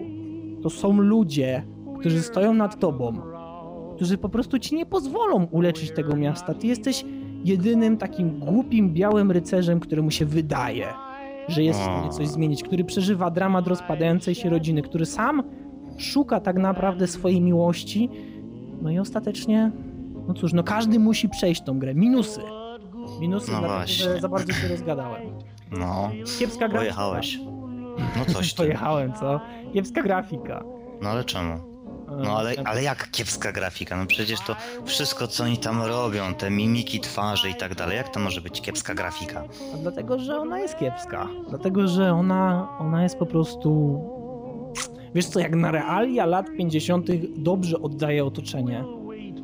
to są ludzie, którzy stoją nad tobą, którzy po prostu ci nie pozwolą uleczyć tego miasta. Ty jesteś jedynym takim głupim, białym rycerzem, któremu się wydaje, że jest w stanie coś zmienić, który przeżywa dramat rozpadającej się rodziny, który sam szuka tak naprawdę swojej miłości. No i ostatecznie, no cóż, no każdy musi przejść tą grę. Minusy. Minusy, No dlatego że za bardzo się rozgadałem. No, Kiepska grafika. pojechałeś. No coś ty. Pojechałem, co? Kiepska grafika. No ale czemu? No ale, ale jak kiepska grafika? No przecież to wszystko, co oni tam robią, te mimiki twarzy i tak dalej, jak to może być kiepska grafika? A dlatego, że ona jest kiepska. Dlatego, że ona, ona jest po prostu... Wiesz co, jak na realia lat 50. dobrze oddaje otoczenie,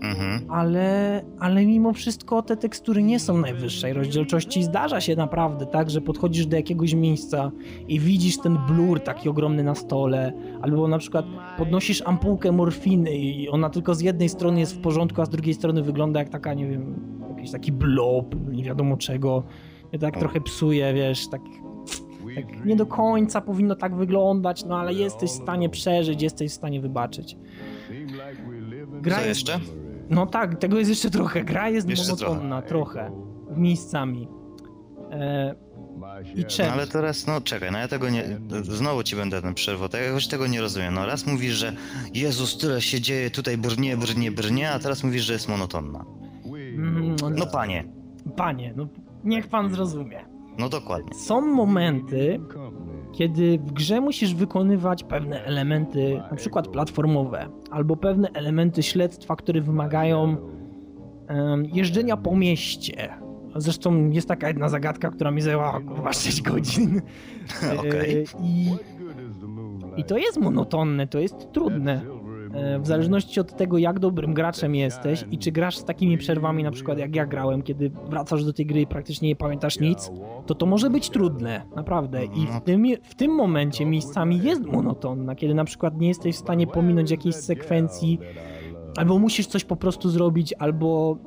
Mhm. ale, ale mimo wszystko te tekstury nie są najwyższej rozdzielczości. Zdarza się naprawdę tak, że podchodzisz do jakiegoś miejsca i widzisz ten blur taki ogromny na stole, albo na przykład podnosisz ampułkę morfiny i ona tylko z jednej strony jest w porządku, a z drugiej strony wygląda jak taka, nie wiem, jakiś taki blob, nie wiadomo czego. I tak trochę psuje, wiesz, tak tak nie do końca powinno tak wyglądać, no ale jesteś w stanie przeżyć, jesteś w stanie wybaczyć. Gra Co jeszcze? No tak, tego jest jeszcze trochę. Gra jest monotonna, trochę. Miejscami. E, I No czemu? ale teraz, no czekaj, no ja tego nie, znowu ci będę ten przerwał, tak jakoś tego nie rozumiem. No raz mówisz, że Jezus, tyle się dzieje, tutaj brnie, brnie, brnie, a teraz mówisz, że jest monotonna. Mm, No panie, Panie, no niech pan zrozumie. no dokładnie. Są momenty, kiedy w grze musisz wykonywać pewne elementy, na przykład platformowe, albo pewne elementy śledztwa, które wymagają jeżdżenia po mieście. Zresztą jest taka jedna zagadka, która mi zajęła kurwa 6 godzin. Okej. E, I, I to jest monotonne, to jest trudne. E, W zależności od tego, jak dobrym graczem jesteś i czy grasz z takimi przerwami, na przykład jak ja grałem, kiedy wracasz do tej gry i praktycznie nie pamiętasz nic, to to może być trudne, naprawdę. I w tym, w tym momencie miejscami jest monotonna, kiedy na przykład nie jesteś w stanie pominąć jakiejś sekwencji, albo musisz coś po prostu zrobić, albo,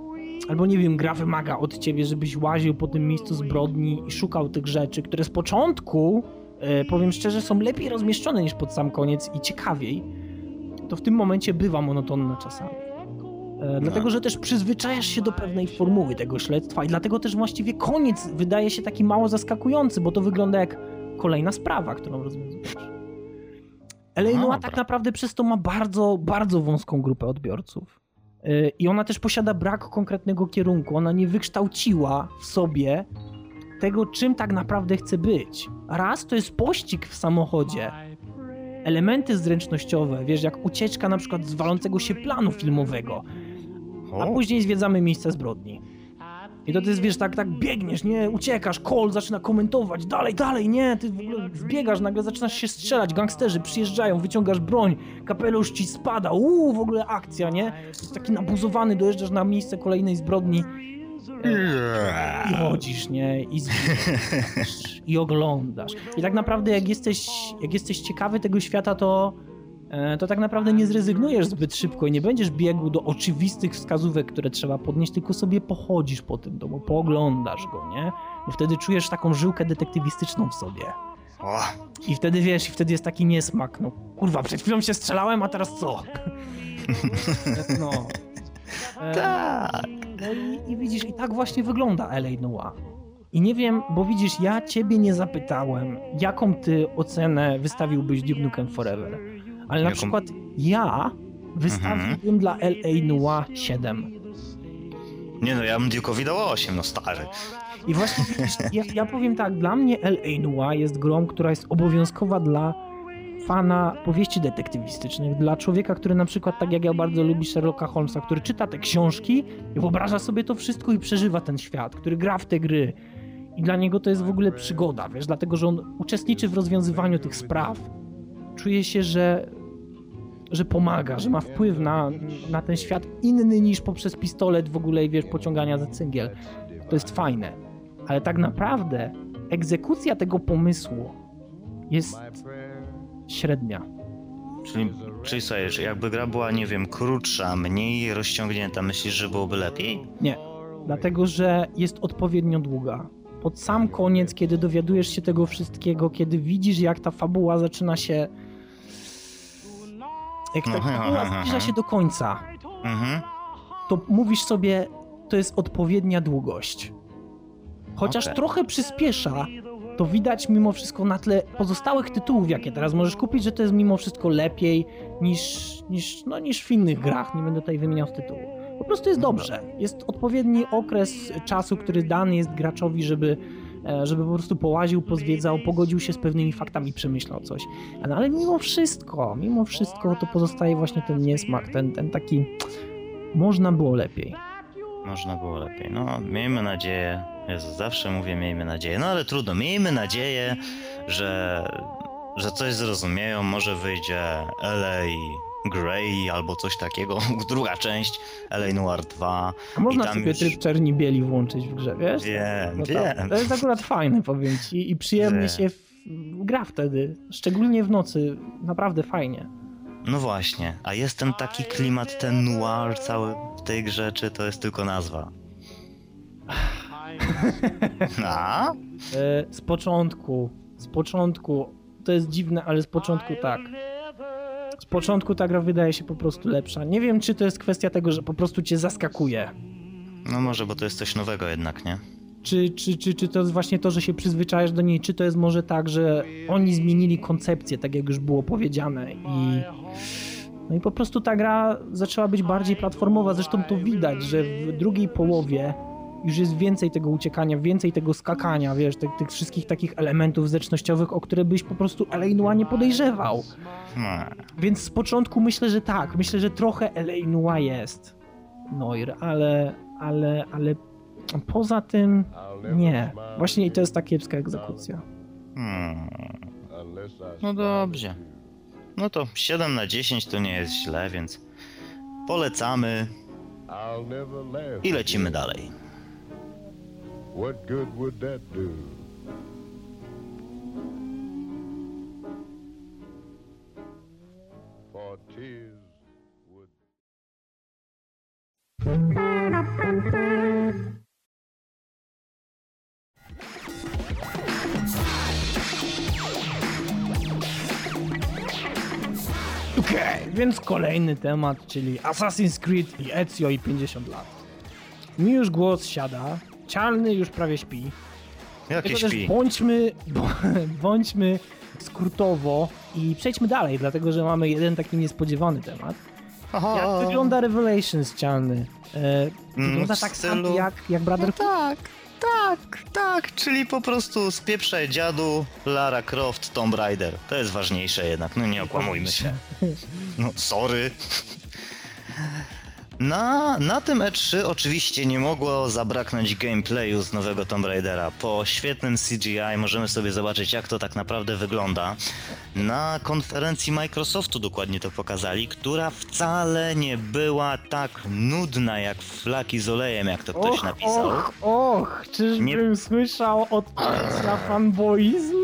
albo nie wiem, gra wymaga od ciebie, żebyś łaził po tym miejscu zbrodni i szukał tych rzeczy, które z początku, e, powiem szczerze, są lepiej rozmieszczone niż pod sam koniec i ciekawiej, to w tym momencie bywa monotonna czasami. E, Dlatego, że też przyzwyczajasz się do pewnej formuły tego śledztwa i dlatego też właściwie koniec wydaje się taki mało zaskakujący, bo to wygląda jak kolejna sprawa, którą rozwiązujesz. LA No Noir tak naprawdę przez to ma bardzo, bardzo wąską grupę odbiorców. E, I ona też posiada brak konkretnego kierunku. Ona nie wykształciła w sobie tego, czym tak naprawdę chce być. Raz to jest pościg w samochodzie, elementy zręcznościowe, wiesz, jak ucieczka na przykład z walącego się planu filmowego, a później zwiedzamy miejsce zbrodni. I to ty wiesz, tak, tak biegniesz, nie, uciekasz, Cole zaczyna komentować, dalej, dalej, nie, ty w ogóle wbiegasz, nagle zaczynasz się strzelać, gangsterzy przyjeżdżają, wyciągasz broń, kapelusz ci spada, uuu, w ogóle akcja, nie? Jest taki nabuzowany, dojeżdżasz na miejsce kolejnej zbrodni i chodzisz, nie, i zbierasz, i oglądasz. I tak naprawdę jak jesteś, jak jesteś ciekawy tego świata, to e, to tak naprawdę nie zrezygnujesz zbyt szybko i nie będziesz biegł do oczywistych wskazówek, które trzeba podnieść, tylko sobie pochodzisz po tym domu, pooglądasz go, nie? Bo wtedy czujesz taką żyłkę detektywistyczną w sobie. o, I wtedy wiesz, i wtedy jest taki niesmak. No kurwa, przed chwilą się strzelałem, a teraz co? No. Tak. no i, i widzisz, i tak właśnie wygląda LA Noir. I nie wiem, bo widzisz, ja ciebie nie zapytałem, jaką ty ocenę wystawiłbyś Duke Nukem Forever. Ale na Jaką? przykład ja wystawiłbym dla LA Noir 7. Nie no, ja bym Duke'owi dał 8, no stary. I właśnie widzisz, ja, ja powiem tak, dla mnie LA Noir jest grą, która jest obowiązkowa dla fana powieści detektywistycznych, dla człowieka, który na przykład, tak jak ja bardzo lubi Sherlocka Holmesa, który czyta te książki i wyobraża sobie to wszystko i przeżywa ten świat, który gra w te gry. I dla niego to jest w ogóle przygoda, wiesz, dlatego, że on uczestniczy w rozwiązywaniu tych spraw. Czuje się, że, że pomaga, że ma wpływ na, na ten świat inny niż poprzez pistolet w ogóle i wiesz, pociągania za cyngiel. To jest fajne. Ale tak naprawdę egzekucja tego pomysłu jest średnia. Czyli, czyli że jakby gra była, nie wiem, krótsza, mniej rozciągnięta, myślisz, że byłoby lepiej? Nie, dlatego że jest odpowiednio długa. Pod sam koniec, kiedy dowiadujesz się tego wszystkiego, kiedy widzisz, jak ta fabuła zaczyna się. Jak ta Aha, fabuła aha, zbliża się do końca, Mhm. to mówisz sobie, to jest odpowiednia długość. Chociaż Okej. trochę przyspiesza, to widać mimo wszystko na tle pozostałych tytułów, jakie teraz możesz kupić, że to jest mimo wszystko lepiej niż, niż, no, niż w innych grach. Nie będę tutaj wymieniał tytułu. Po prostu jest dobrze. Jest odpowiedni okres czasu, który dany jest graczowi, żeby e, żeby po prostu połaził, pozwiedzał, pogodził się z pewnymi faktami, przemyślał coś. No, ale mimo wszystko, mimo wszystko to pozostaje właśnie ten niesmak, ten, ten taki można było lepiej. Można było lepiej. No, miejmy nadzieję. Jezu, zawsze mówię miejmy nadzieję. No ale trudno, miejmy nadzieję, że, że coś zrozumieją. Może wyjdzie LA Grey albo coś takiego, druga część, LA Noir 2. A można sobie już... tryb czerni bieli włączyć w grze, wiesz? Wiem, no to, wiem. To jest akurat fajne, powiem ci, i przyjemnie wiem. się w, gra wtedy, szczególnie w nocy, naprawdę fajnie. No właśnie, a jest ten taki klimat, ten noir cały w tej grze, czy to jest tylko nazwa? A? E, z początku, z początku, to jest dziwne, ale z początku tak. Z początku ta gra wydaje się po prostu lepsza. Nie wiem, czy to jest kwestia tego, że po prostu cię zaskakuje. No może, bo to jest coś nowego jednak, nie? Czy, czy, czy, czy to jest właśnie to, że się przyzwyczajasz do niej, czy to jest może tak, że oni zmienili koncepcję, tak jak już było powiedziane i no i po prostu ta gra zaczęła być bardziej platformowa, zresztą to widać, że w drugiej połowie już jest więcej tego uciekania, więcej tego skakania, wiesz, tych, tych wszystkich takich elementów zręcznościowych, o które byś po prostu Eleinua nie podejrzewał. Hmm. Więc z początku myślę, że tak, myślę, że trochę Eleinua jest Noir, ale, ale, ale poza tym nie. Właśnie i to jest ta kiepska egzekucja. Hmm. No dobrze. No to 7 na 10 to nie jest źle, więc polecamy i lecimy dalej. What good would that do? For tears would... Okay, więc kolejny temat, czyli Assassin's Creed i Ezio i 50 lat. Mi już głos siada, Cialny już prawie śpi. Jakie śpi? Bądźmy, bądźmy skrótowo i przejdźmy dalej, dlatego że mamy jeden taki niespodziewany temat. Aha. Jak wygląda Revelations cialny? E, mm, wygląda tak samo jak, jak Brotherhood? No tak, tak, tak, czyli po prostu spieprzaj dziadu, Lara Croft, Tomb Raider. To jest ważniejsze jednak, no nie okłamujmy się. No sorry. Na, na tym E3 oczywiście nie mogło zabraknąć gameplayu z nowego Tomb Raidera. Po świetnym CGI możemy sobie zobaczyć, jak to tak naprawdę wygląda. Na konferencji Microsoftu dokładnie to pokazali, która wcale nie była tak nudna jak flaki z olejem, jak to ktoś och, napisał. Och, och, czyżbym nie... słyszał od fanboizm?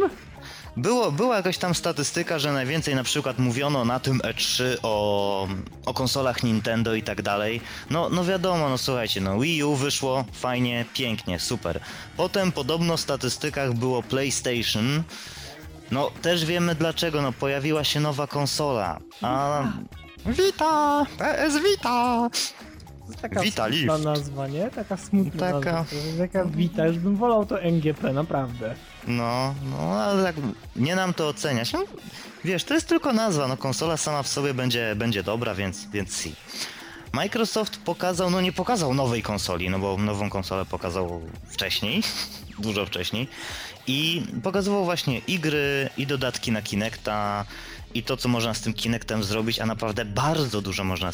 Było, była jakaś tam statystyka, że najwięcej na przykład mówiono na tym E3 o, o konsolach Nintendo i tak dalej. No, no wiadomo, no słuchajcie, no Wii U wyszło, fajnie, pięknie, super. Potem podobno w statystykach było PlayStation. No też wiemy dlaczego, no pojawiła się nowa konsola. A... Vita! PS Vita! Taka Vita smutna Lift. nazwa, nie? Taka smutna taka... nazwa. Taka Vita, już bym wolał to NGP, naprawdę. No, no, ale tak nie nam to oceniać. No, wiesz, to jest tylko nazwa, no konsola sama w sobie będzie, będzie dobra, więc, więc si. Microsoft pokazał, no nie pokazał nowej konsoli, no bo nową konsolę pokazał wcześniej, dużo wcześniej i pokazywał właśnie i gry, i dodatki na Kinecta, i to, co można z tym Kinectem zrobić, a naprawdę bardzo dużo można y,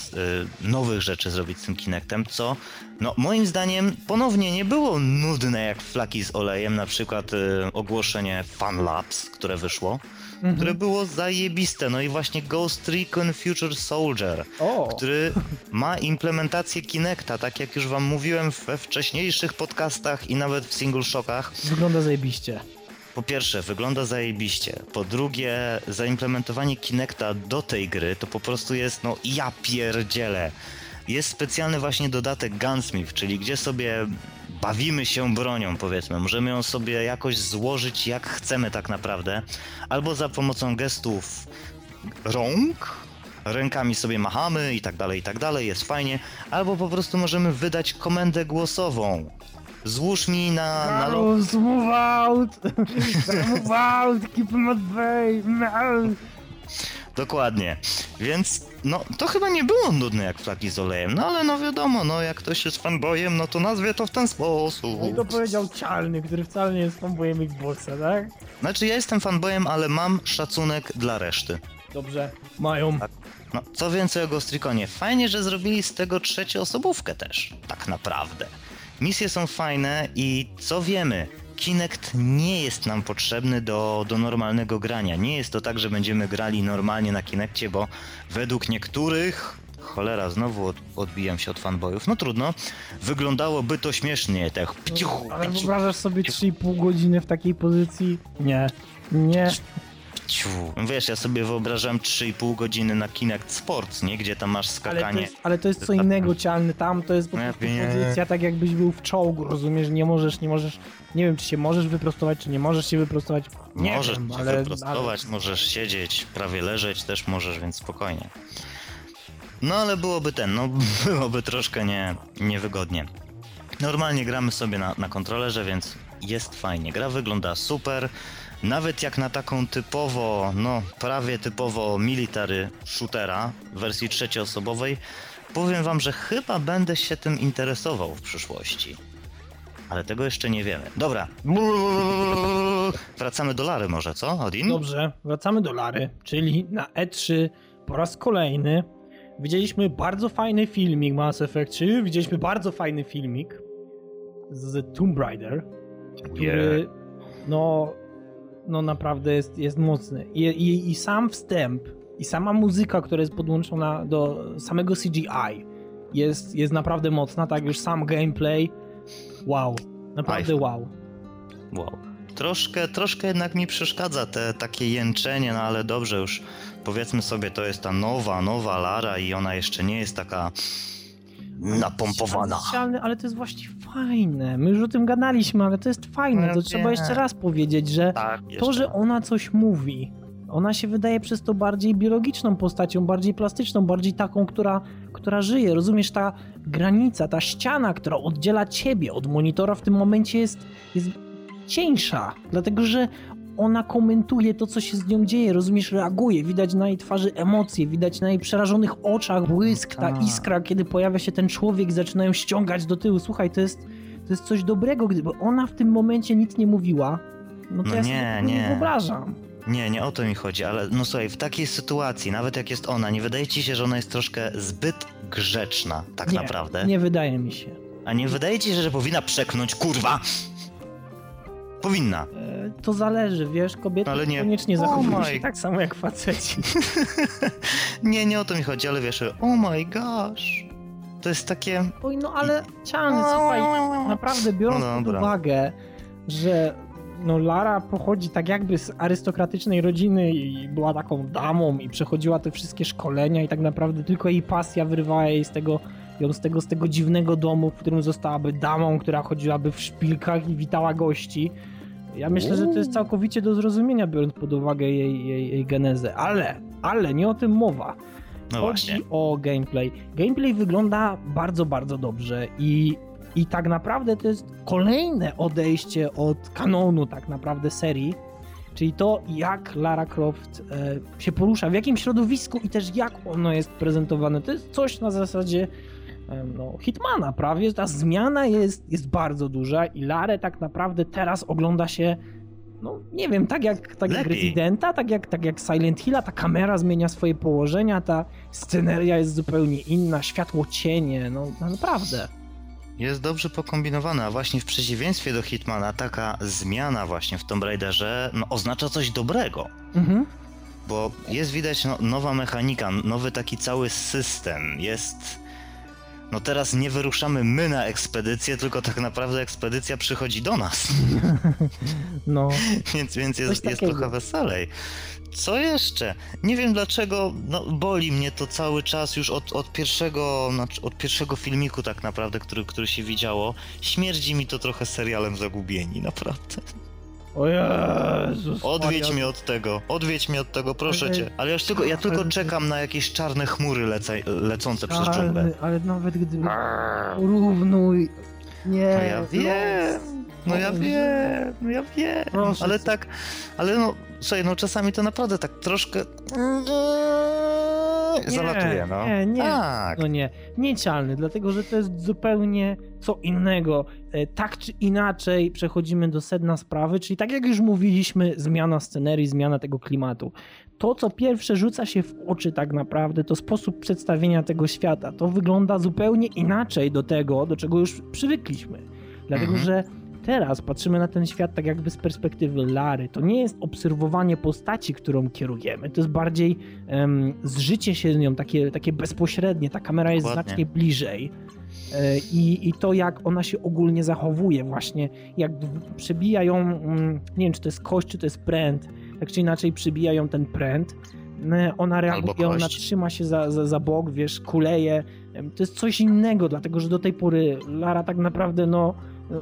nowych rzeczy zrobić z tym Kinectem, co no moim zdaniem ponownie nie było nudne jak flaki z olejem, na przykład y, ogłoszenie Fun Labs, które wyszło, mhm. które było zajebiste, no i właśnie Ghost Recon Future Soldier, o. który ma implementację Kinecta, tak jak już wam mówiłem we wcześniejszych podcastach i nawet w Single Shockach. Wygląda zajebiście po pierwsze, wygląda zajebiście. Po drugie, zaimplementowanie Kinecta do tej gry to po prostu jest, no ja pierdzielę. Jest specjalny właśnie dodatek Gunsmith, czyli gdzie sobie bawimy się bronią, powiedzmy. Możemy ją sobie jakoś złożyć jak chcemy tak naprawdę. Albo za pomocą gestów rąk, rękami sobie machamy i tak dalej, i tak dalej, jest fajnie. Albo po prostu możemy wydać komendę głosową. Złóż mi na... na lo... move out! move out! Keep him at bay! Dokładnie. Więc no to chyba nie było nudne jak flaki z olejem, no ale no wiadomo, no jak ktoś jest fanboyem, no to nazwie to w ten sposób. No i to powiedział Cialny, który wcale nie jest fanboyem Xboxa, tak? Znaczy ja jestem fanboyem, ale mam szacunek dla reszty. Dobrze, mają. Tak. No, co więcej o Ghost Reconie, fajnie, że zrobili z tego trzecioosobówkę też, tak naprawdę. Misje są fajne i co wiemy, Kinect nie jest nam potrzebny do, do normalnego grania. Nie jest to tak, że będziemy grali normalnie na Kinectie, bo według niektórych, cholera, znowu od, odbijam się od fanboyów, no trudno, wyglądałoby to śmiesznie, tak pciuch, Ale wyobrażasz sobie 3,5 godziny w takiej pozycji? Nie. Nie. Wiesz, ja sobie wyobrażam 3,5 godziny na Kinect Sports, nie? Gdzie tam masz Ale to, skakanie. jest, ale to jest co innego cialny. Tam to jest po ja prostu pozycja tak jakbyś był w czołgu, rozumiesz? Nie możesz, nie możesz. Nie wiem, czy się możesz wyprostować, czy nie możesz się wyprostować. Nie możesz wiem, się ale, wyprostować, możesz siedzieć, prawie leżeć też możesz, więc spokojnie. No ale byłoby ten, no byłoby troszkę nie, niewygodnie. Normalnie gramy sobie na, na kontrolerze, więc jest fajnie. Gra wygląda super. Nawet jak na taką typowo, no prawie typowo military shootera w wersji trzecioosobowej, powiem wam, że chyba będę się tym interesował w przyszłości. Ale tego jeszcze nie wiemy. Dobra. Wracamy do Lary może, co, Odin? Dobrze, wracamy do Lary, czyli na E3 po raz kolejny widzieliśmy bardzo fajny filmik Mass Effect 3, widzieliśmy bardzo fajny filmik z Tomb Raider, który no, no naprawdę jest, jest mocny. I, i, I sam wstęp, i sama muzyka, która jest podłączona do samego CGI jest, jest naprawdę mocna, tak już sam gameplay, wow, naprawdę wow. Wow. Troszkę, troszkę jednak mi przeszkadza te takie jęczenie, no ale dobrze już powiedzmy sobie, to jest ta nowa, nowa Lara i ona jeszcze nie jest taka napompowana. Specjalny, ale to jest właśnie fajne. My już o tym gadaliśmy, ale to jest fajne. No To trzeba wiem. jeszcze raz powiedzieć, że Tak, to, że ona coś mówi, ona się wydaje przez to bardziej biologiczną postacią, bardziej plastyczną, bardziej taką, która, która żyje. Rozumiesz, ta granica, ta ściana, która oddziela ciebie od monitora w tym momencie jest, jest cieńsza, dlatego że ona komentuje to, co się z nią dzieje, rozumiesz, reaguje, widać na jej twarzy emocje, widać na jej przerażonych oczach błysk, ta Tak. iskra, kiedy pojawia się ten człowiek, zaczynają ściągać do tyłu. Słuchaj, to jest, to jest coś dobrego, gdyby ona w tym momencie nic nie mówiła, no to No ja nie, sobie nie nie. wyobrażam. Nie, nie o to mi chodzi, ale no słuchaj, w takiej sytuacji, nawet jak jest ona, nie wydaje ci się, że ona jest troszkę zbyt grzeczna, tak nie, naprawdę? Nie wydaje mi się. A nie wydaje ci się, że powinna przeknąć, kurwa? Powinna. E, To zależy, wiesz, kobiety Ale nie. koniecznie Oh zachowują się tak samo jak faceci. Nie, nie o to mi chodzi, ale wiesz, oh my gosh. To jest takie... Oj, no ale cialny, słuchaj, naprawdę biorąc No pod uwagę, że no Lara pochodzi tak jakby z arystokratycznej rodziny i była taką damą i przechodziła te wszystkie szkolenia i tak naprawdę tylko jej pasja wyrywała jej z tego, ją z tego, z tego dziwnego domu, w którym zostałaby damą, która chodziłaby w szpilkach i witała gości. Ja myślę, że to jest całkowicie do zrozumienia, biorąc pod uwagę jej, jej, jej genezę. Ale, ale nie o tym mowa. No Chodzi właśnie. o gameplay. Gameplay wygląda bardzo, bardzo dobrze i, i tak naprawdę to jest kolejne odejście od kanonu tak naprawdę serii, czyli to jak Lara Croft e, się porusza, w jakim środowisku i też jak ono jest prezentowane. To jest coś na zasadzie no, Hitmana prawie. Ta zmiana jest, jest bardzo duża i Larę tak naprawdę teraz ogląda się no nie wiem, tak jak, tak jak. Residenta, tak jak, tak jak Silent Hilla, ta kamera zmienia swoje położenia, ta sceneria jest zupełnie inna, światło, cienie, no naprawdę. Jest dobrze pokombinowane, a właśnie w przeciwieństwie do Hitmana taka zmiana właśnie w Tomb Raiderze no, oznacza coś dobrego. Mhm. Bo jest widać no, nowa mechanika, nowy taki cały system. Jest. No teraz nie wyruszamy my na ekspedycję, tylko tak naprawdę ekspedycja przychodzi do nas. No, więc więc jest, jest trochę weselej. Co jeszcze? Nie wiem dlaczego, no boli mnie to cały czas już od, od pierwszego, znaczy od pierwszego filmiku tak naprawdę, który, który się widziało. Śmierdzi mi to trochę serialem Zagubieni, naprawdę. O Jezus Odwiedź Maria. mnie od tego, odwiedź mnie od tego, proszę Ale- cię. Ale ja, już tylko, ja tylko Ale- czekam na jakieś czarne chmury lece, lecące przez dżunglę. ale, nawet gdy porównuj, nie. No ja wiem, no ja Boże. wiem, no ja wiem, Proszę ale tak, ale no, słuchaj, no czasami to naprawdę tak troszkę... nie, zalatuje, no. Nie, nie. Tak. No nie, niecialny, dlatego że to jest zupełnie co innego. E, Tak czy inaczej przechodzimy do sedna sprawy, czyli tak jak już mówiliśmy, zmiana scenerii, zmiana tego klimatu. To, co pierwsze rzuca się w oczy tak naprawdę, to sposób przedstawienia tego świata. To wygląda zupełnie inaczej do tego, do czego już przywykliśmy. Dlatego, Mhm. że teraz patrzymy na ten świat tak jakby z perspektywy Lary. To nie jest obserwowanie postaci, którą kierujemy. To jest bardziej em, zżycie się z nią, takie, takie bezpośrednie. Ta kamera jest Dokładnie. znacznie bliżej. E, I, I to, jak ona się ogólnie zachowuje, właśnie jak przebija ją, mm, nie wiem, czy to jest kość, czy to jest pręt, tak czy inaczej przybija ją ten pręt. E, Ona reaguje, ona trzyma się za, za, za bok, wiesz, kuleje. To jest coś innego, dlatego że do tej pory Lara tak naprawdę, no,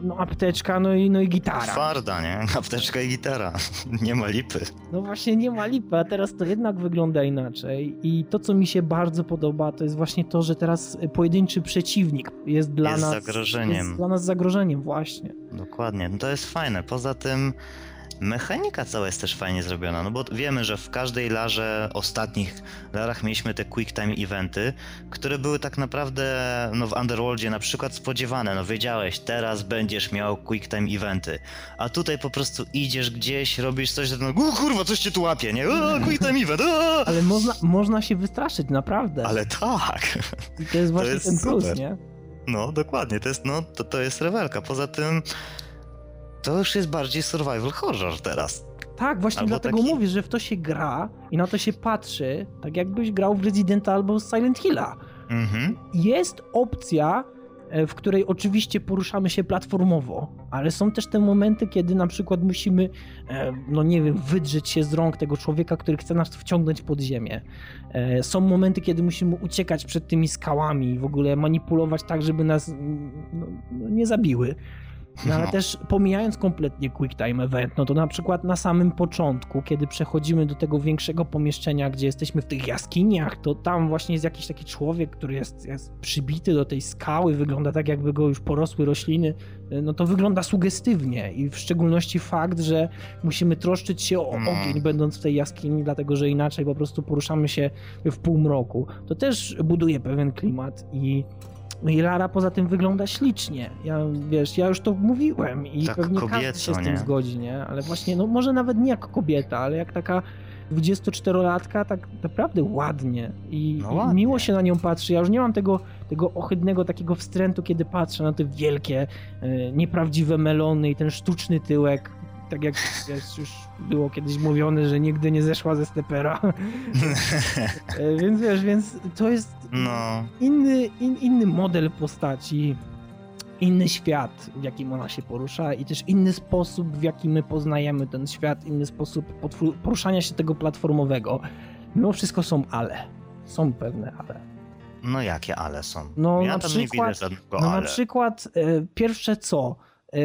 no apteczka, no i, no i gitara. Twarda, nie? Apteczka i gitara. Nie ma lipy. No właśnie nie ma lipy, a teraz to jednak wygląda inaczej. I to, co mi się bardzo podoba, to jest właśnie to, że teraz pojedynczy przeciwnik jest dla Jest nas zagrożeniem. Jest dla nas zagrożeniem, właśnie. Dokładnie, no to jest fajne. Poza tym mechanika cała jest też fajnie zrobiona, no bo wiemy, że w każdej larze, ostatnich larach mieliśmy te quick time eventy, które były tak naprawdę no w Underworldzie na przykład spodziewane, no wiedziałeś, teraz będziesz miał quick time eventy, a tutaj po prostu idziesz gdzieś, robisz coś, no kurwa, coś cię tu łapie, nie? O, quick time event, o! Ale można, można się wystraszyć, naprawdę. Ale tak! I to jest właśnie jest ten plus, super. nie? No, dokładnie, to jest, no, to, to jest rewelka. Poza tym, to już jest bardziej survival horror teraz. Tak, właśnie Albo dlatego taki- mówię, że w to się gra i na to się patrzy, tak jakbyś grał w Residenta albo Silent Hilla. Mhm. Jest opcja, e, w której oczywiście poruszamy się platformowo, ale są też te momenty, kiedy na przykład musimy, e, no nie wiem, wydrzeć się z rąk tego człowieka, który chce nas wciągnąć pod ziemię. E, Są momenty, kiedy musimy uciekać przed tymi skałami i w ogóle manipulować tak, żeby nas mm, no, nie zabiły. No ale No. też pomijając kompletnie Quick Time Event, no to na przykład na samym początku, kiedy przechodzimy do tego większego pomieszczenia, gdzie jesteśmy w tych jaskiniach, to tam właśnie jest jakiś taki człowiek, który jest, jest przybity do tej skały, wygląda tak jakby go już porosły rośliny, no to wygląda sugestywnie i w szczególności fakt, że musimy troszczyć się o No. ogień będąc w tej jaskini, dlatego że inaczej po prostu poruszamy się w półmroku. To też buduje pewien klimat i no i Lara poza tym wygląda ślicznie. Ja, wiesz, ja już to mówiłem i Tak pewnie każdy kobieco, się z tym nie? zgodzi, nie? Ale właśnie, no może nawet nie jak kobieta, ale jak taka 24-latka, tak naprawdę ładnie. I, No i ładnie. miło się na nią patrzy. Ja już nie mam tego, tego ohydnego takiego wstrętu, kiedy patrzę na te wielkie, e, nieprawdziwe melony i ten sztuczny tyłek. Tak jak wiesz, już było kiedyś mówione, że nigdy nie zeszła ze stepera. E, więc wiesz, więc to jest No, inny, in, inny model postaci, inny świat, w jakim ona się porusza i też inny sposób, w jaki my poznajemy ten świat, inny sposób poruszania się tego platformowego. Mimo wszystko są ale. Są pewne ale. no jakie ale są? No, ja na tam nie widzę przykład- żadnego No ale. na przykład e, pierwsze co? E,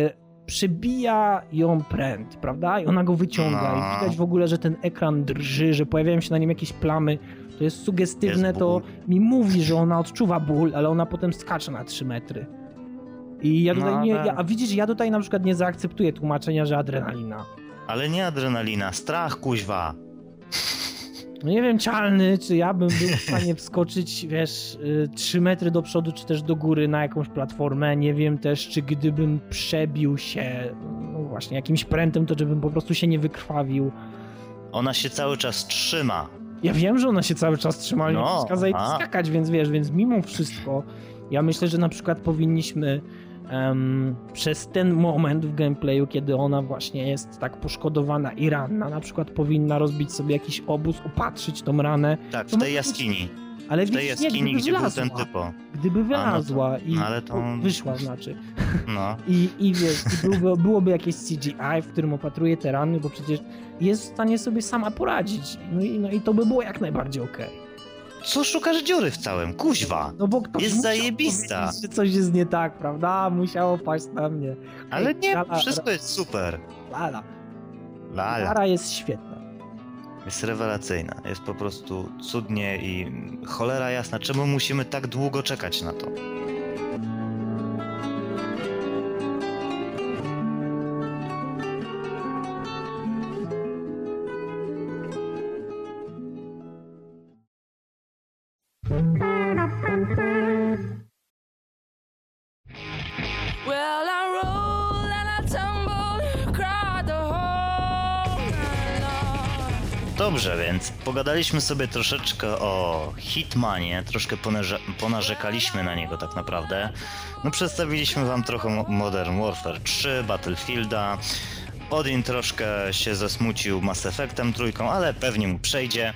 przybija ją pręt, prawda? I ona go wyciąga No. i widać w ogóle, że ten ekran drży, że pojawiają się na nim jakieś plamy. To jest sugestywne, Jest to mi mówi, że ona odczuwa ból, ale ona potem skacze na 3 metry. I ja No, tutaj nie, ale- ja, a widzisz, ja tutaj na przykład nie zaakceptuję tłumaczenia, że adrenalina. Ale nie adrenalina, strach kuźwa. No nie wiem, czalny, czy ja bym był w stanie wskoczyć, wiesz, 3 metry do przodu, czy też do góry na jakąś platformę. Nie wiem też, czy gdybym przebił się, no właśnie, jakimś prętem, to żebym po prostu się nie wykrwawił. Ona się cały czas trzyma. Ja wiem, że ona się cały czas trzyma, ale nie No, przeszkadza jej a. skakać, więc wiesz, więc mimo wszystko, ja myślę, że na przykład powinniśmy em, przez ten moment w gameplayu, kiedy ona właśnie jest tak poszkodowana i ranna, na przykład powinna rozbić sobie jakiś obóz, opatrzyć tą ranę, Tak, To w tej jaskini. ale W tej jaskini, gdyby gdzie był wylazła, ten typo. gdyby wylazła i no to- wyszła znaczy No. i, i wiesz, i byłby, byłoby jakieś CGI, w którym opatruje te rany, bo przecież jest w stanie sobie sama poradzić, no i, no i to by było jak najbardziej okej. Co szukasz dziury w całym? Kuźwa. No bo ktoś Jest zajebista. że coś jest nie tak, prawda? Musiało paść na mnie. Ale nie, Lara- wszystko jest super. Lara. Lala. Lara jest świetna. Jest rewelacyjna. Jest po prostu cudnie i cholera jasna. Czemu musimy tak długo czekać na to? Dobrze, więc pogadaliśmy sobie troszeczkę o Hitmanie, troszkę ponarzekaliśmy na niego tak naprawdę. No przedstawiliśmy wam trochę Mo- Modern Warfare 3, Battlefielda. Odin troszkę się zasmucił Mass Effectem trójką, ale pewnie mu przejdzie.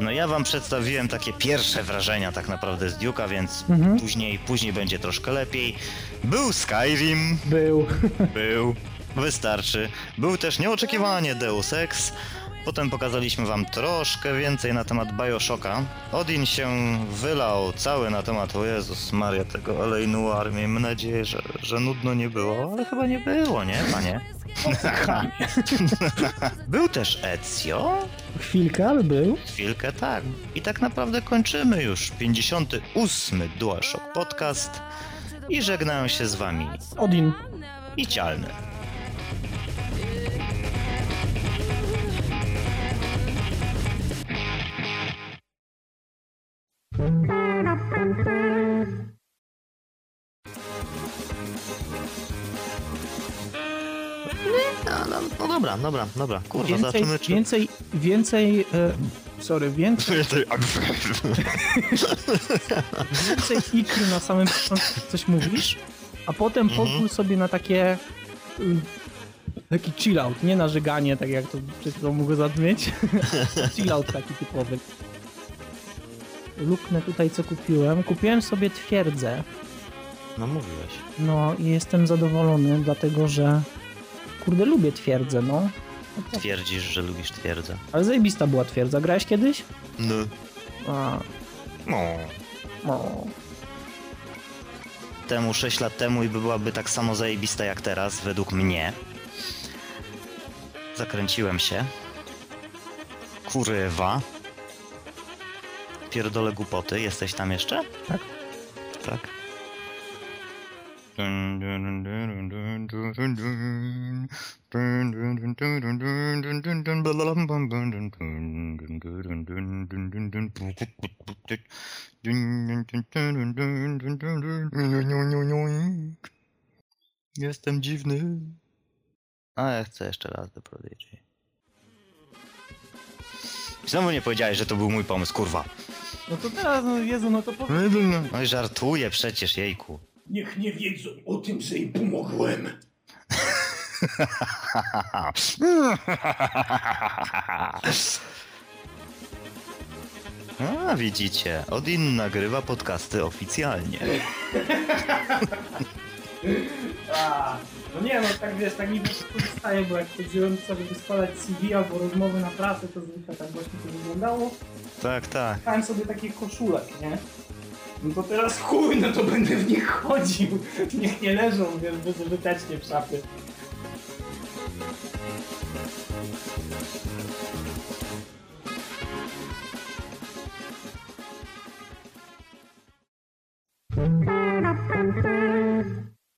No ja wam przedstawiłem takie pierwsze wrażenia tak naprawdę z Duke'a, więc Mhm. później, później będzie troszkę lepiej. Był Skyrim, Był. był. Wystarczy. Był też nieoczekiwanie Deus Ex. Potem pokazaliśmy wam troszkę więcej na temat Bioshocka. Odin się wylał cały na temat, o Jezus Maria, tego LA Noir. Miejmy nadzieję, że, że nudno nie było, ale chyba nie było, nie, panie? Był też Ezio. Chwilkę, ale był. Chwilkę tak. I tak naprawdę kończymy już 58. DualShock Podcast. I żegnają się z wami Odin. i Cialny. Dobra, dobra, dobra. Kurwa, Więcej, zobaczymy czy... więcej, więcej, e, sorry, więcej, Więcej... więcej ikry na samym początku coś mówisz, a potem Mhm. pozwól sobie na takie y, taki chill out, nie narzeganie, tak jak to przed chwilą mogło zabrzmieć. chill out taki typowy. Luknę tutaj co kupiłem. Kupiłem sobie twierdzę. No mówiłeś. No i jestem zadowolony, dlatego że kurde lubię twierdzę, no. Twierdzisz, że lubisz twierdzę. Ale zajebista była twierdza. Grałeś kiedyś? No. A, No. no. Temu 6 lat temu i byłaby tak samo zajebista jak teraz, według mnie. Zakręciłem się. Kurywa. Pierdolę głupoty. Jesteś tam jeszcze? Tak. Tak. Jestem dziwny. A ja chcę jeszcze raz do Prodigy. Znowu nie powiedziałeś, że to był mój pomysł, kurwa. No to teraz, no Jezu, no to po... No i żartuję przecież, jejku. Niech nie wiedzą o tym, że im pomogłem. A, widzicie, Odin nagrywa podcasty oficjalnie. A, no nie, no tak wiesz, tak niby się staje, bo jak chodziłem sobie wyskładać CV albo rozmowy na pracę, to zwykle tak właśnie to wyglądało. Tak, tak. Miałem sobie takie koszulek, nie? No to teraz Chuj, no to będę w nich chodził. niech nie leżą, wiesz, bezużytecznie w szafie.